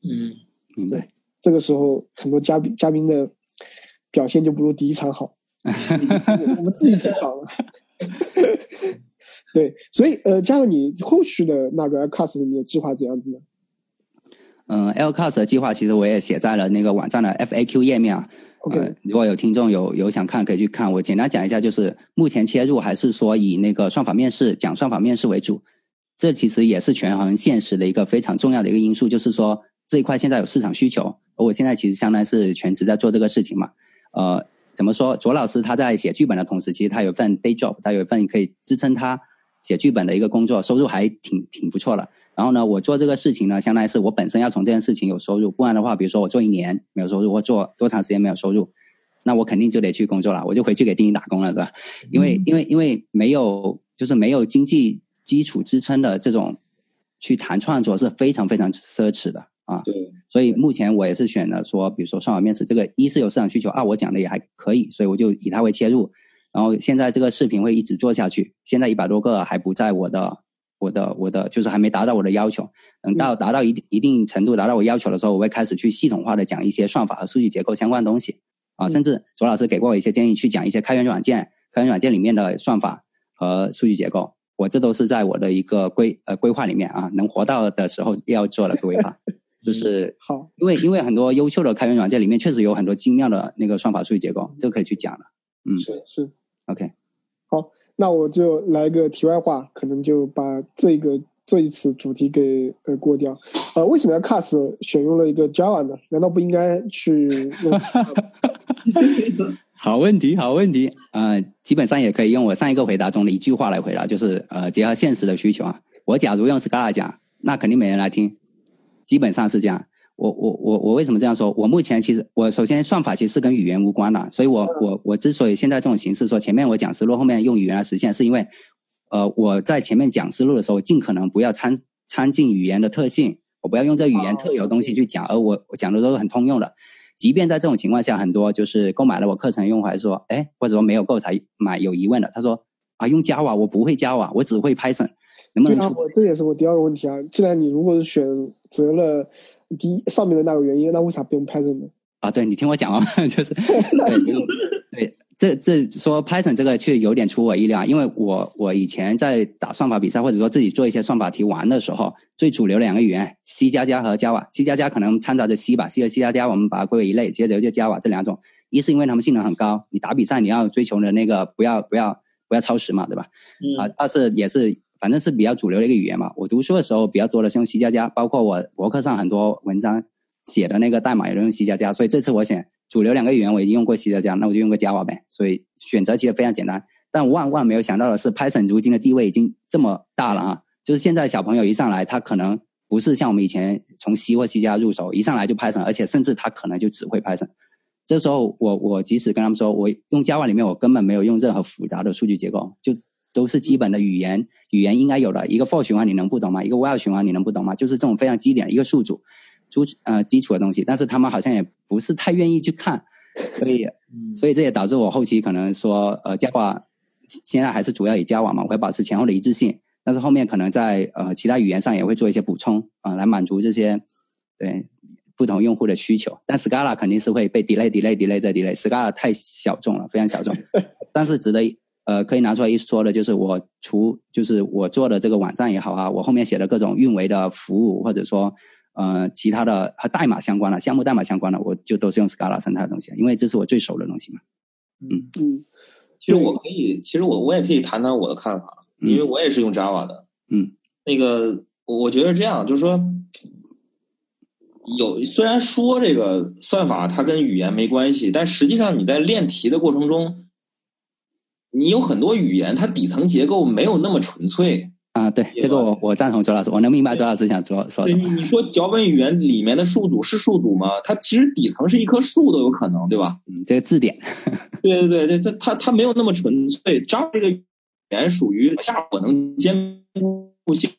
嗯，
明白。
这个时候很多嘉宾嘉宾的。表现就不如第一场好，[LAUGHS] 我们自己吐槽了。[LAUGHS] 对，所以呃，加上你后续的那个 Lcast 的计划怎样子呢？
嗯，Lcast 的计划其实我也写在了那个网站的 FAQ 页面啊。
OK，
如果有听众有有想看，可以去看。我简单讲一下，就是目前切入还是说以那个算法面试讲算法面试为主。这其实也是权衡现实的一个非常重要的一个因素，就是说这一块现在有市场需求，而我现在其实相当于是全职在做这个事情嘛。呃，怎么说？卓老师他在写剧本的同时，其实他有份 day job，他有一份可以支撑他写剧本的一个工作，收入还挺挺不错的。然后呢，我做这个事情呢，相当于是我本身要从这件事情有收入，不然的话，比如说我做一年没有收入，或做多长时间没有收入，那我肯定就得去工作了，我就回去给丁丁打工了，是吧？因为因为因为没有就是没有经济基础支撑的这种去谈创作是非常非常奢侈的啊。
对。
所以目前我也是选了说，比如说算法面试这个，一是有市场需求，二我讲的也还可以，所以我就以它为切入。然后现在这个视频会一直做下去，现在一百多个还不在我的我的我的就是还没达到我的要求。等到达到一定一定程度，达到我要求的时候，我会开始去系统化的讲一些算法和数据结构相关的东西啊，甚至左老师给过我一些建议，去讲一些开源软件、开源软件里面的算法和数据结构。我这都是在我的一个规呃规划里面啊，能活到的时候要做的规划。[LAUGHS] 就是
好，
因为因为很多优秀的开源软件里面确实有很多精妙的那个算法数据结构，这个可以去讲了。嗯，
是是
，OK。
好，那我就来个题外话，可能就把这个这一次主题给呃过掉。呃，为什么要 Cast 选用了一个 Java 呢？难道不应该去用？[LAUGHS] [LAUGHS]
好问题，好问题。呃，基本上也可以用我上一个回答中的一句话来回答，就是呃，结合现实的需求啊。我假如用 Scala 讲，那肯定没人来听。基本上是这样，我我我我为什么这样说？我目前其实我首先算法其实是跟语言无关的，所以我我我之所以现在这种形式说前面我讲思路，后面用语言来实现，是因为呃我在前面讲思路的时候，尽可能不要掺掺进语言的特性，我不要用这语言特有的东西去讲，而我我讲的都是很通用的。即便在这种情况下，很多就是购买了我课程用户还说，哎，或者说没有购才买有疑问的，他说啊用 Java 我不会 Java，我只会 Python。能不能出？
这也是我第二个问题啊！既然你如果是选择了第一上面的那个原因，那为啥不用 Python 呢？
啊，对你听我讲啊，[LAUGHS] 就是 [LAUGHS] 对这这说 Python 这个确实有点出我意料，因为我我以前在打算法比赛或者说自己做一些算法题玩的时候，最主流的两个语言 C 加加和 Java，C 加加可能掺杂着 C 吧，C 和 C 加加我们把它归为一类，接着就 Java 这两种，一是因为它们性能很高，你打比赛你要追求的那个不要不要不要超时嘛，对吧？啊，二是也是。反正是比较主流的一个语言嘛。我读书的时候比较多的是用 C 加加，包括我博客上很多文章写的那个代码也都用 C 加加。所以这次我选主流两个语言，我已经用过 C 加加，那我就用个 Java 呗。所以选择其实非常简单。但万万没有想到的是，Python 如今的地位已经这么大了啊！就是现在小朋友一上来，他可能不是像我们以前从 C 或 C 加入手，一上来就 Python，而且甚至他可能就只会 Python。这时候我我即使跟他们说，我用 Java 里面我根本没有用任何复杂的数据结构，就。都是基本的语言，语言应该有的一个 for 循环，你能不懂吗？一个 while 循环，你能不懂吗？就是这种非常基点的一个数组，主呃基础的东西。但是他们好像也不是太愿意去看，所以所以这也导致我后期可能说呃 Java 现在还是主要以 Java 嘛，我会保持前后的一致性。但是后面可能在呃其他语言上也会做一些补充啊，来满足这些对不同用户的需求。但 Scala 肯定是会被 delay delay delay 再 delay，Scala 太小众了，非常小众。[LAUGHS] 但是值得。呃，可以拿出来一说的，就是我除就是我做的这个网站也好啊，我后面写的各种运维的服务，或者说呃其他的和代码相关的、项目代码相关的，我就都是用 Scala 生态的东西，因为这是我最熟的东西嘛。
嗯嗯，
其实我可以，其实我我也可以谈谈我的看法，因为我也是用 Java 的。
嗯，
那个我觉得这样，就是说有虽然说这个算法它跟语言没关系，但实际上你在练题的过程中。你有很多语言，它底层结构没有那么纯粹
啊。对，这个我我赞同周老师，我能明白周老师想说说
什么。你说脚本语言里面的数组是数组吗？它其实底层是一棵树都有可能，对吧？
嗯，这个字典。[LAUGHS]
对对对，这这它它没有那么纯粹。Java 这个语言属于下我能兼顾性，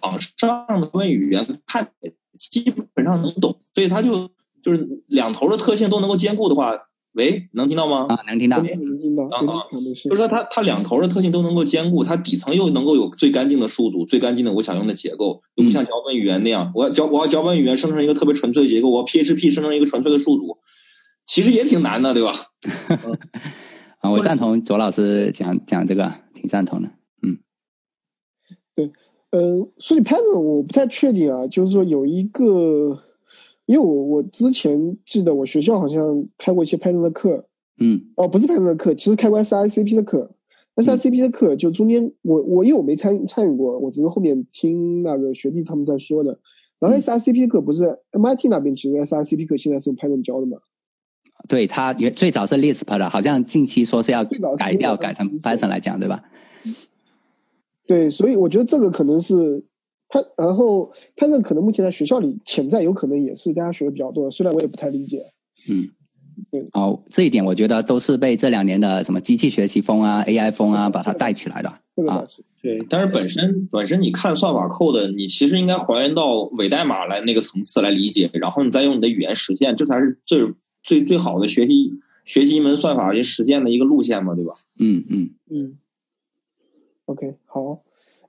往上的问语言看基本上能懂，所以它就就是两头的特性都能够兼顾的话。喂，能听到吗？
啊，能听到，
能听到。啊啊，
就是说它它两头的特性都能够兼顾，它底层又能够有最干净的数组、最干净的我想用的结构，又不像脚本语言那样，我要脚我要脚本语言生成一个特别纯粹的结构，我 PHP 生成一个纯粹的数组，其实也挺难的，对吧？[LAUGHS]
啊，我赞同左老师讲讲这个，挺赞同的。嗯，
对，呃，说起 Python，我不太确定啊，就是说有一个。因为我我之前记得我学校好像开过一些 Python 的课，
嗯，
哦，不是 Python 的课，其实开过 SICP 的课，SICP 的课就中间我我因为我没参参与过，我只是后面听那个学弟他们在说的。然后 SICP 的课不是 MIT 那边其实 SICP 课现在是用 Python 教的嘛？
对，他原最早是 Lisp 的，好像近期说是要改掉改成 Python 来讲，对吧？
对，所以我觉得这个可能是。他然后他这可能目前在学校里潜在有可能也是大家学的比较多，虽然我也不太理解。
嗯，对。哦，这一点我觉得都是被这两年的什么机器学习风啊、AI 风啊把它带起来的。[LAUGHS]
啊，
对。但是本身本身你看算法 code，你其实应该还原到伪代码来那个层次来理解，然后你再用你的语言实现，这才是最最最好的学习学习一门算法去实践的一个路线嘛，对吧？
嗯嗯
嗯。OK，好。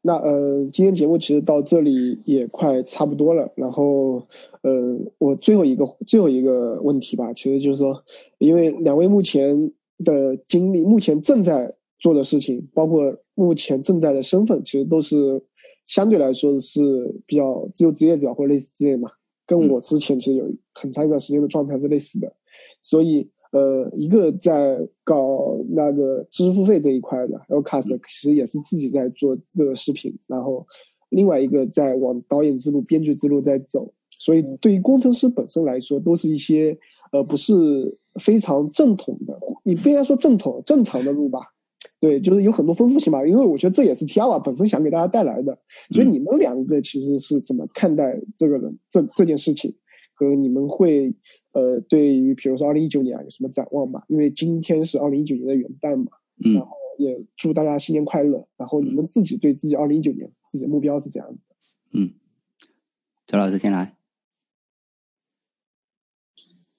那呃，今天节目其实到这里也快差不多了。然后呃，我最后一个最后一个问题吧，其实就是说，因为两位目前的经历，目前正在做的事情，包括目前正在的身份，其实都是相对来说是比较自由职业者或者类似之类嘛，跟我之前其实有很长一段时间的状态是类似的，所以。呃，一个在搞那个知识付费这一块的，L cast 其实也是自己在做这个视频，然后另外一个在往导演之路、编剧之路在走，所以对于工程师本身来说，都是一些呃不是非常正统的，你不应该说正统正常的路吧？对，就是有很多丰富性吧。因为我觉得这也是 Tiawa 本身想给大家带来的，所以你们两个其实是怎么看待这个人这这件事情？和你们会，呃，对于比如说二零一九年啊有什么展望吧？因为今天是二零一九年的元旦嘛，
嗯，
然后也祝大家新年快乐。然后你们自己对自己二零一九年自己的目标是怎样的？
嗯，周老师先来。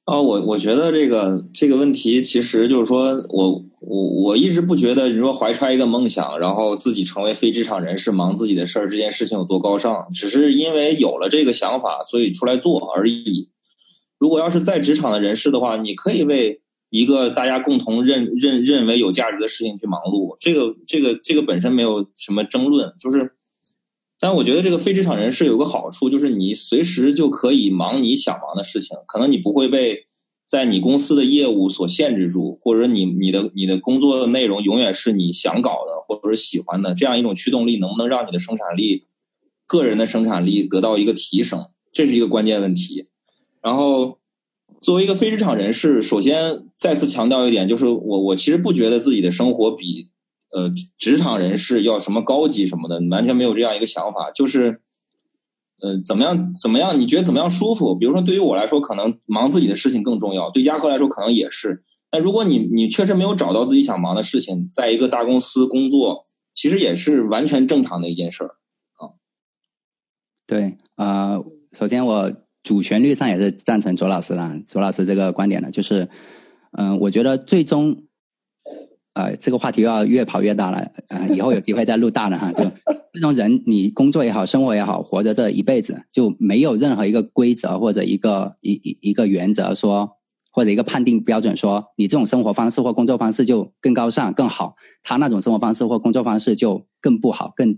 啊，我我觉得这个这个问题，其实就是说我我我一直不觉得你说怀揣一个梦想，然后自己成为非职场人士，忙自己的事儿，这件事情有多高尚，只是因为有了这个想法，所以出来做而已。如果要是在职场的人士的话，你可以为一个大家共同认认认为有价值的事情去忙碌，这个这个这个本身没有什么争论，就是。但我觉得这个非职场人士有个好处，就是你随时就可以忙你想忙的事情，可能你不会被在你公司的业务所限制住，或者你你的你的工作的内容永远是你想搞的或者是喜欢的，这样一种驱动力能不能让你的生产力、个人的生产力得到一个提升，这是一个关键问题。然后，作为一个非职场人士，首先再次强调一点，就是我我其实不觉得自己的生活比。呃，职场人士要什么高级什么的，完全没有这样一个想法。就是，呃，怎么样怎么样？你觉得怎么样舒服？比如说，对于我来说，可能忙自己的事情更重要；对嘉禾来说，可能也是。但如果你你确实没有找到自己想忙的事情，在一个大公司工作，其实也是完全正常的一件事儿啊。
对，呃，首先我主旋律上也是赞成左老师的，左老师这个观点的，就是，嗯，我觉得最终。呃，这个话题又要越跑越大了，呃，以后有机会再录大的哈。就 [LAUGHS] 这种人，你工作也好，生活也好，活着这一辈子就没有任何一个规则或者一个一一一个原则说，或者一个判定标准说，你这种生活方式或工作方式就更高尚更好，他那种生活方式或工作方式就更不好，更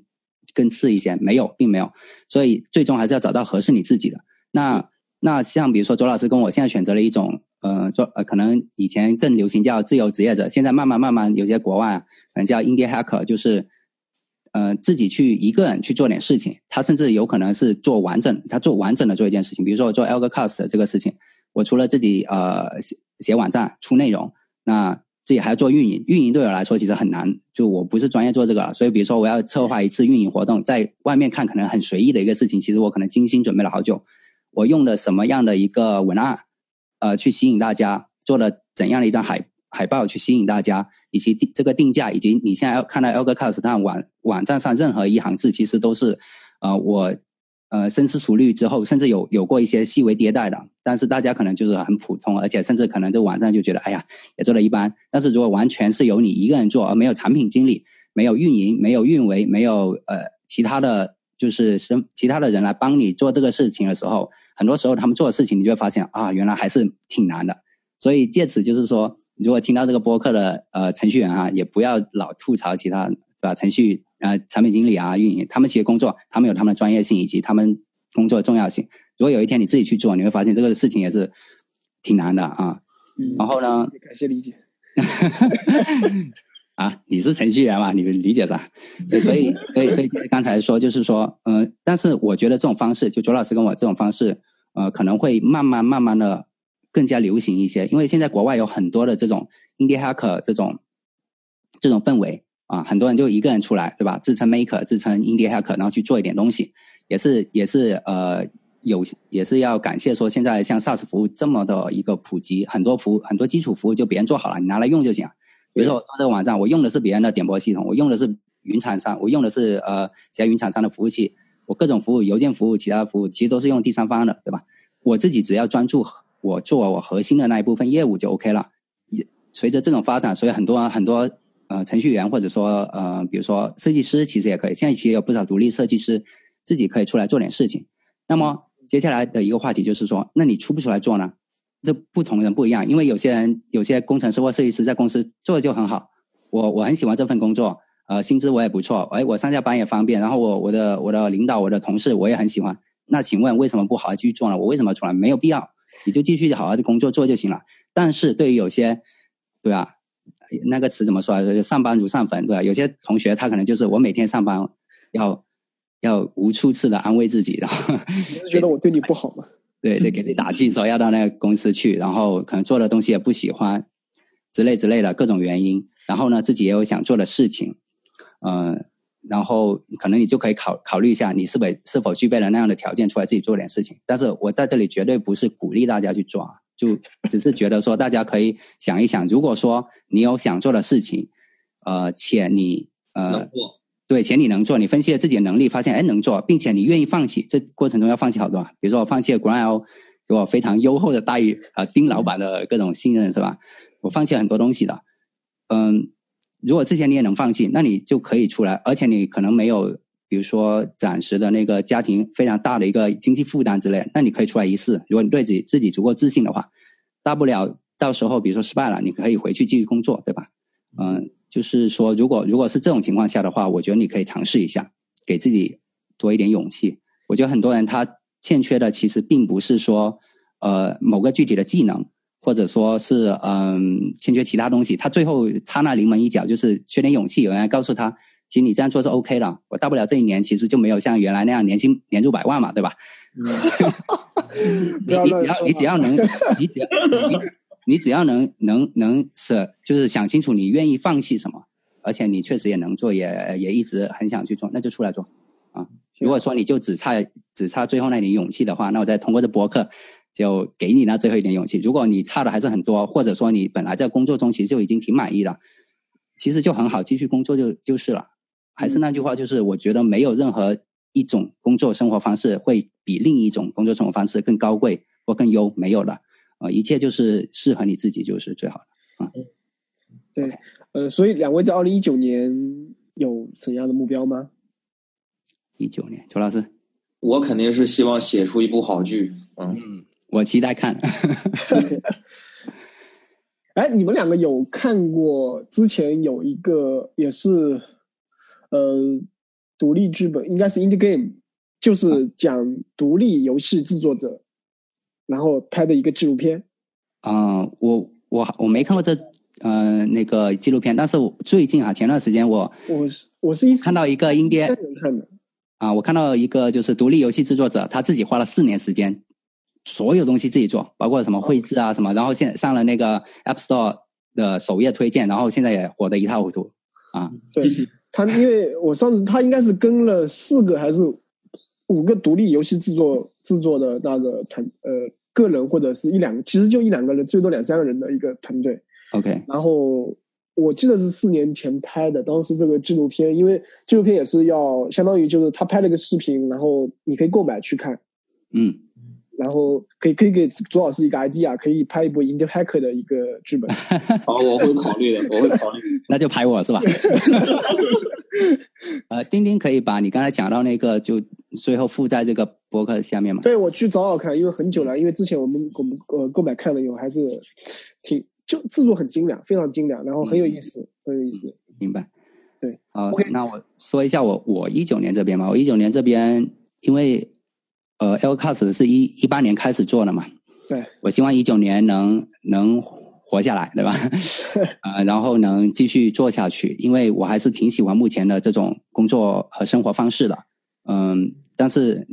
更次一些，没有，并没有。所以最终还是要找到合适你自己的。那那像比如说左老师跟我现在选择了一种。呃，做呃，可能以前更流行叫自由职业者，现在慢慢慢慢有些国外可能叫 indie hacker，就是呃自己去一个人去做点事情，他甚至有可能是做完整，他做完整的做一件事情，比如说我做 Algocast 这个事情，我除了自己呃写写网站出内容，那自己还要做运营，运营对我来说其实很难，就我不是专业做这个，所以比如说我要策划一次运营活动，在外面看可能很随意的一个事情，其实我可能精心准备了好久，我用的什么样的一个文案。呃，去吸引大家做了怎样的一张海海报去吸引大家，以及定这个定价，以及你现在要看到 Algocast 网网站上任何一行字，其实都是呃我呃深思熟虑之后，甚至有有过一些细微迭代的。但是大家可能就是很普通，而且甚至可能这网站就觉得哎呀也做的一般。但是如果完全是由你一个人做，而没有产品经理、没有运营、没有运维、没有呃其他的就是什其他的人来帮你做这个事情的时候。很多时候他们做的事情，你就会发现啊，原来还是挺难的。所以借此就是说，如果听到这个播客的呃程序员啊，也不要老吐槽其他对吧？程序呃产品经理啊、运营，他们其实工作，他们有他们的专业性以及他们工作的重要性。如果有一天你自己去做，你会发现这个事情也是挺难的啊。然后呢？
感谢理解。[LAUGHS]
啊，你是程序员嘛？你们理解啥？所以，所以，所以刚才说就是说，嗯，但是我觉得这种方式，就卓老师跟我这种方式，呃，可能会慢慢慢慢的更加流行一些。因为现在国外有很多的这种 indie hacker 这种这种氛围啊，很多人就一个人出来，对吧？自称 maker，自称 indie hacker，然后去做一点东西，也是也是呃有也是要感谢说，现在像 SaaS 服务这么的一个普及，很多服务很多基础服务就别人做好了，你拿来用就行。比如说，我做这个网站，我用的是别人的点播系统，我用的是云厂商，我用的是呃其他云厂商的服务器，我各种服务、邮件服务、其他服务，其实都是用第三方的，对吧？我自己只要专注我做我核心的那一部分业务就 OK 了。也随着这种发展，所以很多很多呃程序员或者说呃比如说设计师，其实也可以。现在其实有不少独立设计师自己可以出来做点事情。那么接下来的一个话题就是说，那你出不出来做呢？这不同人不一样，因为有些人有些工程师或设计师在公司做的就很好，我我很喜欢这份工作，呃，薪资我也不错，哎，我上下班也方便，然后我我的我的领导我的同事我也很喜欢。那请问为什么不好好继续做呢？我为什么出来？没有必要，你就继续好好的工作做就行了。但是对于有些，对吧？那个词怎么说啊？上班如上坟，对吧？有些同学他可能就是我每天上班要要无数次的安慰自己，然后
觉得我对你不好吗？
对对，给自己打气，说要到那个公司去，然后可能做的东西也不喜欢，之类之类的各种原因。然后呢，自己也有想做的事情，嗯，然后可能你就可以考考虑一下，你是否是否具备了那样的条件出来自己做点事情。但是我在这里绝对不是鼓励大家去做，就 [LAUGHS] 只是觉得说大家可以想一想，如果说你有想做的事情，呃，且你呃。对，且你能做，你分析了自己的能力，发现哎能做，并且你愿意放弃，这过程中要放弃好多。比如说我放弃了 Ground，给我非常优厚的待遇，啊，丁老板的各种信任是吧？我放弃了很多东西的。嗯，如果之前你也能放弃，那你就可以出来，而且你可能没有，比如说暂时的那个家庭非常大的一个经济负担之类，那你可以出来一试。如果你对自己自己足够自信的话，大不了到时候比如说失败了，你可以回去继续工作，对吧？嗯。就是说，如果如果是这种情况下的话，我觉得你可以尝试一下，给自己多一点勇气。我觉得很多人他欠缺的其实并不是说，呃，某个具体的技能，或者说是嗯欠缺其他东西，他最后差那临门一脚就是缺点勇气。有人告诉他，其实你这样做是 OK 的，我大不了这一年其实就没有像原来那样年薪年入百万嘛，对吧？[LAUGHS] 你你只要你只要能，你只要。你只要能能能舍，就是想清楚你愿意放弃什么，而且你确实也能做，也也一直很想去做，那就出来做啊。如果说你就只差只差最后那点勇气的话，那我再通过这博客就给你那最后一点勇气。如果你差的还是很多，或者说你本来在工作中其实就已经挺满意了，其实就很好，继续工作就就是了。还是那句话，就是我觉得没有任何一种工作生活方式会比另一种工作生活方式更高贵或更优，没有了。啊，一切就是适合你自己就是最好的啊。
对，呃，所以两位在二零一九年有怎样的目标吗？
一九年，周老师，
我肯定是希望写出一部好剧。
嗯，我期待看。[LAUGHS]
哎，你们两个有看过之前有一个也是呃独立剧本，应该是 Indie Game，就是讲独立游戏制作者。然后拍的一个纪录片，
啊，我我我没看过这呃那个纪录片，但是我最近啊，前段时间我
我是我是一
看到一个阴爹
看的
啊，我看到一个就是独立游戏制作者，他自己花了四年时间，所有东西自己做，包括什么绘制啊什么，然后现在上了那个 App Store 的首页推荐，然后现在也火得一塌糊涂啊。
对他，因为我上次他应该是跟了四个还是五个独立游戏制作制作的那个团呃。个人或者是一两个，其实就一两个人，最多两三个人的一个团队。
OK，
然后我记得是四年前拍的，当时这个纪录片，因为纪录片也是要相当于就是他拍了个视频，然后你可以购买去看。
嗯，
然后可以可以给左老师一个 idea，可以拍一部 Indie Hacker 的一个剧本。[LAUGHS]
好，我会考虑的，我会考虑。[LAUGHS]
那就拍我是吧？[LAUGHS] [LAUGHS] 呃，钉钉可以把你刚才讲到那个就。最后附在这个博客下面嘛？
对，我去找找看，因为很久了。因为之前我们我们呃购买看了以后，还是挺就制作很精良，非常精良，然后很有意思，很有意思。
明白。
对，
好。那我说一下我我一九年这边嘛，我一九年这边因为呃 L Cast 是一一八年开始做的嘛，
对，
我希望一九年能能活下来，对吧？[LAUGHS] 呃，然后能继续做下去，因为我还是挺喜欢目前的这种工作和生活方式的。嗯，但是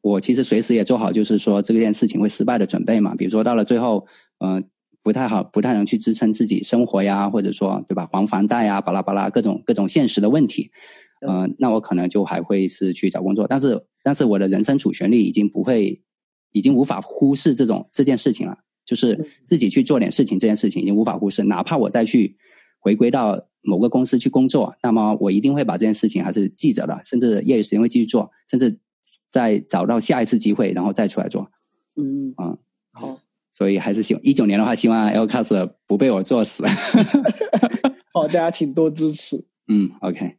我其实随时也做好，就是说这件事情会失败的准备嘛。比如说到了最后，嗯，不太好，不太能去支撑自己生活呀，或者说对吧，还房贷呀，巴拉巴拉各种各种现实的问题。嗯，那我可能就还会是去找工作。但是，但是我的人生主旋律已经不会，已经无法忽视这种这件事情了。就是自己去做点事情，这件事情已经无法忽视。哪怕我再去回归到。某个公司去工作，那么我一定会把这件事情还是记着的，甚至业余时间会继续做，甚至再找到下一次机会，然后再出来做。
嗯
嗯，
好，
所以还是希望一九年的话，希望 L Cast 不被我做死。[LAUGHS]
好，大家请多支持。
嗯，OK。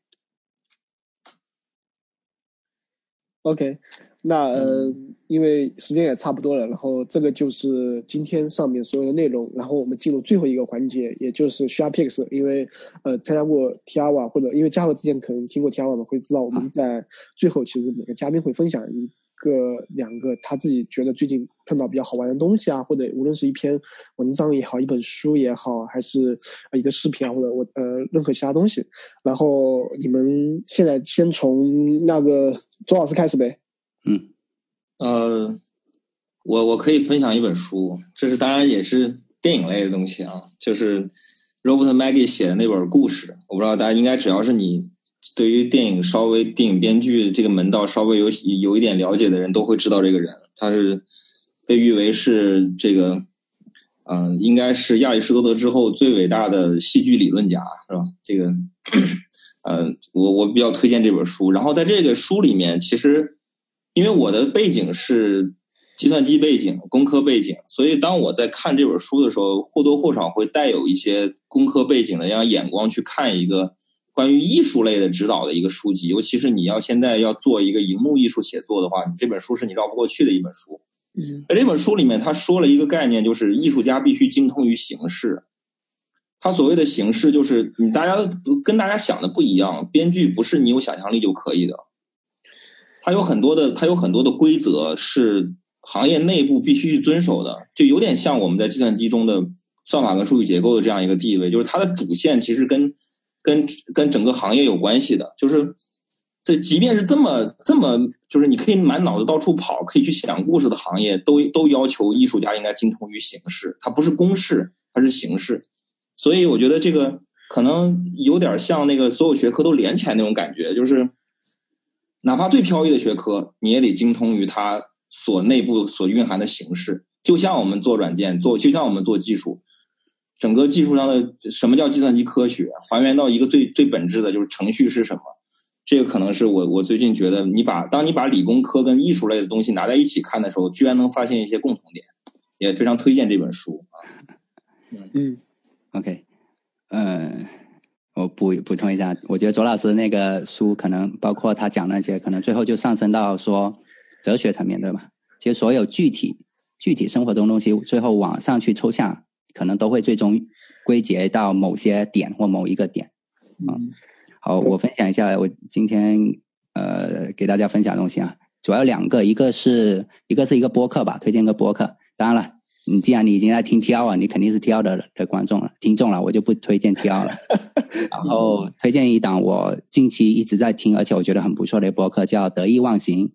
OK，那呃，因为时间也差不多了，然后这个就是今天上面所有的内容，然后我们进入最后一个环节，也就是 Share Picks。因为呃，参加过 Tiawa 或者因为嘉禾之前可能听过 Tiawa 嘛，会知道我们在最后其实每个嘉宾会分享一个两个他自己觉得最近碰到比较好玩的东西啊，或者无论是一篇文章也好，一本书也好，还是一个视频啊，或者我呃任何其他东西。然后你们现在先从那个周老师开始呗。
嗯，
呃，我我可以分享一本书，这是当然也是电影类的东西啊，就是 Robert Maggie 写的那本故事。我不知道大家应该只要是你。对于电影稍微电影编剧这个门道稍微有有一点了解的人都会知道这个人，他是被誉为是这个，嗯，应该是亚里士多德之后最伟大的戏剧理论家，是吧？这个，[COUGHS] 呃，我我比较推荐这本书。然后在这个书里面，其实因为我的背景是计算机背景、工科背景，所以当我在看这本书的时候，或多或少会带有一些工科背景的这样眼光去看一个。关于艺术类的指导的一个书籍，尤其是你要现在要做一个荧幕艺术写作的话，你这本书是你绕不过去的一本书。在这本书里面，他说了一个概念，就是艺术家必须精通于形式。他所谓的形式，就是你大家跟大家想的不一样，编剧不是你有想象力就可以的。它有很多的，它有很多的规则是行业内部必须去遵守的，就有点像我们在计算机中的算法跟数据结构的这样一个地位，就是它的主线其实跟。跟跟整个行业有关系的，就是这即便是这么这么，就是你可以满脑子到处跑，可以去想故事的行业，都都要求艺术家应该精通于形式，它不是公式，它是形式。所以我觉得这个可能有点像那个所有学科都连起来那种感觉，就是哪怕最飘逸的学科，你也得精通于它所内部所蕴含的形式。就像我们做软件，做就像我们做技术。整个技术上的什么叫计算机科学？还原到一个最最本质的就是程序是什么？这个可能是我我最近觉得，你把当你把理工科跟艺术类的东西拿在一起看的时候，居然能发现一些共同点，也非常推荐这本书啊。
嗯
，OK，嗯，我补补充一下，我觉得左老师那个书可能包括他讲那些，可能最后就上升到说哲学层面，对吧？其实所有具体具体生活中东西，最后往上去抽象。可能都会最终归结到某些点或某一个点，嗯，好，我分享一下我今天呃给大家分享的东西啊，主要两个，一个是一个是一个播客吧，推荐个播客。当然了，你既然你已经在听 T L 了，你肯定是 T L 的的观众了，听众了，我就不推荐 T L 了。[LAUGHS] 然后推荐一档我近期一直在听，而且我觉得很不错的播客，叫得意忘形。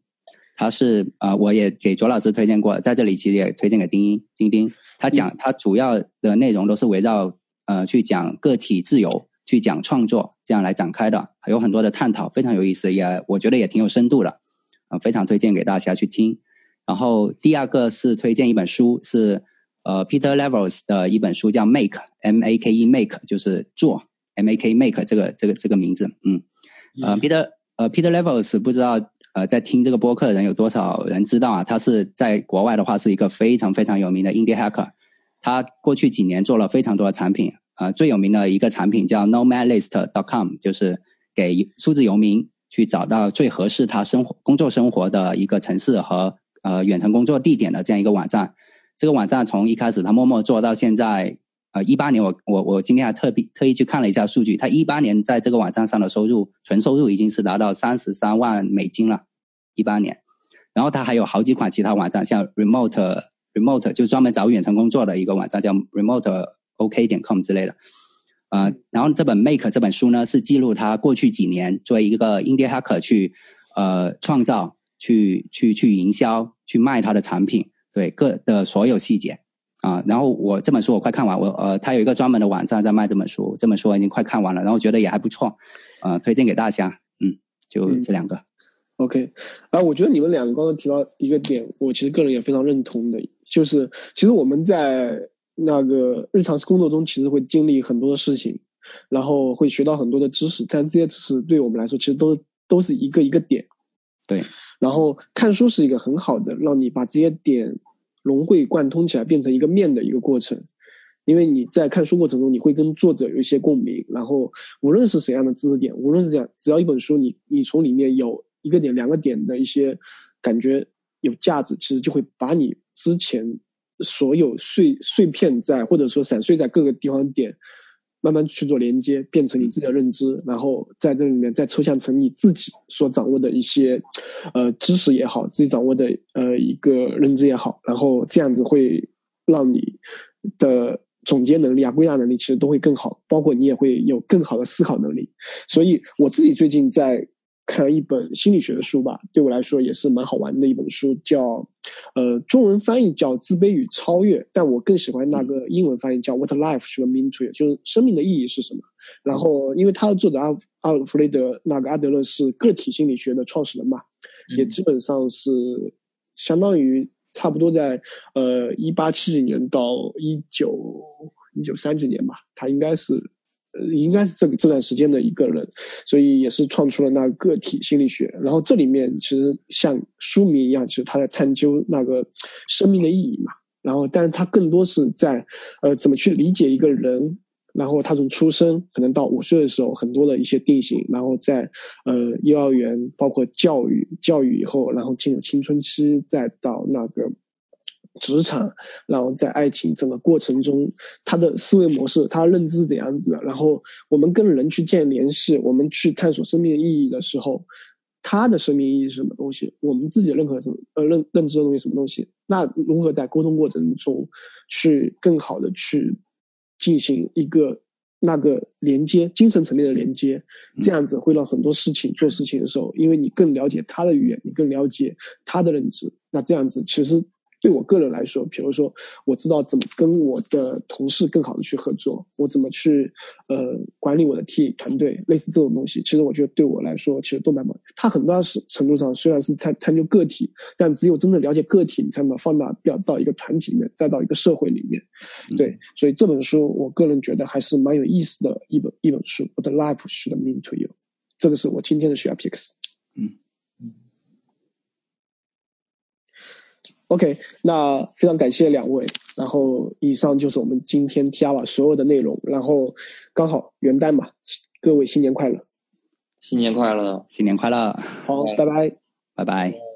它是啊，我也给卓老师推荐过，在这里其实也推荐给丁丁丁。他讲，他主要的内容都是围绕呃去讲个体自由，去讲创作，这样来展开的，有很多的探讨，非常有意思，也我觉得也挺有深度的，啊，非常推荐给大家去听。然后第二个是推荐一本书，是呃 Peter Levels 的一本书，叫 Make M A K E Make，就是做 M A K Make 这个这个这个名字，嗯，呃 Peter 呃 Peter Levels 不知道。呃，在听这个播客的人有多少人知道啊？他是在国外的话是一个非常非常有名的 indie hacker。他过去几年做了非常多的产品，呃，最有名的一个产品叫 nomadlist.com，就是给数字游民去找到最合适他生活、工作、生活的一个城市和呃远程工作地点的这样一个网站。这个网站从一开始他默默做到现在。呃，一八年我我我今天还特别特意去看了一下数据，他一八年在这个网站上的收入，纯收入已经是达到三十三万美金了，一八年。然后他还有好几款其他网站，像 Remote Remote 就专门找远程工作的一个网站，叫 Remote OK 点 com 之类的。啊，然后这本 Make 这本书呢，是记录他过去几年作为一个 Indie Hacker 去呃创造、去去去营销、去卖他的产品，对各的所有细节。啊，然后我这本书我快看完，我呃，他有一个专门的网站在卖这本书，这本书已经快看完了，然后觉得也还不错，呃，推荐给大家，嗯，就这两个。
OK，啊，我觉得你们两个刚刚提到一个点，我其实个人也非常认同的，就是其实我们在那个日常工作中，其实会经历很多的事情，然后会学到很多的知识，但这些知识对我们来说，其实都都是一个一个点。
对，
然后看书是一个很好的让你把这些点。融会贯通起来，变成一个面的一个过程。因为你在看书过程中，你会跟作者有一些共鸣，然后无论是怎样的知识点，无论是这样，只要一本书，你你从里面有一个点、两个点的一些感觉有价值，其实就会把你之前所有碎碎片在或者说散碎在各个地方点。慢慢去做连接，变成你自己的认知，然后在这里面再抽象成你自己所掌握的一些，呃，知识也好，自己掌握的呃一个认知也好，然后这样子会让你的总结能力啊、归纳能力其实都会更好，包括你也会有更好的思考能力。所以我自己最近在。看一本心理学的书吧，对我来说也是蛮好玩的一本书，叫呃中文翻译叫《自卑与超越》，但我更喜欢那个英文翻译叫 “What Life Should Mean to You”，就是生命的意义是什么。然后，因为他的作者阿阿尔弗雷德那个阿德勒是个体心理学的创始人嘛，也基本上是相当于差不多在呃一八七几年到一九一九三几年吧，他应该是。应该是这这段时间的一个人，所以也是创出了那个体心理学。然后这里面其实像书名一样，其实他在探究那个生命的意义嘛。然后，但是他更多是在呃怎么去理解一个人。然后他从出生可能到五岁的时候，很多的一些定型。然后在呃幼儿园，包括教育教育以后，然后进入青春期，再到那个。职场，然后在爱情整个过程中，他的思维模式，他认知是怎样子的？然后我们跟人去建联系，我们去探索生命意义的时候，他的生命意义是什么东西？我们自己认可什么？呃，认认知的东西什么东西？那如何在沟通过程中，去更好的去进行一个那个连接，精神层面的连接？这样子会让很多事情做事情的时候，因为你更了解他的语言，你更了解他的认知，那这样子其实。对我个人来说，比如说，我知道怎么跟我的同事更好的去合作，我怎么去呃管理我的 team 团队，类似这种东西，其实我觉得对我来说，其实都蛮棒。它很大程度上虽然是探探究个体，但只有真正了解个体，你才能放大表到一个团体里面，带到一个社会里面。对，所以这本书，我个人觉得还是蛮有意思的一本一本书。我的 life should mean to you，这个是我今天的需要 picks。OK，那非常感谢两位。然后以上就是我们今天 Tiara 所有的内容。然后刚好元旦嘛，各位新年快乐！
新年快乐！
新年快乐！
好，拜拜，
拜拜。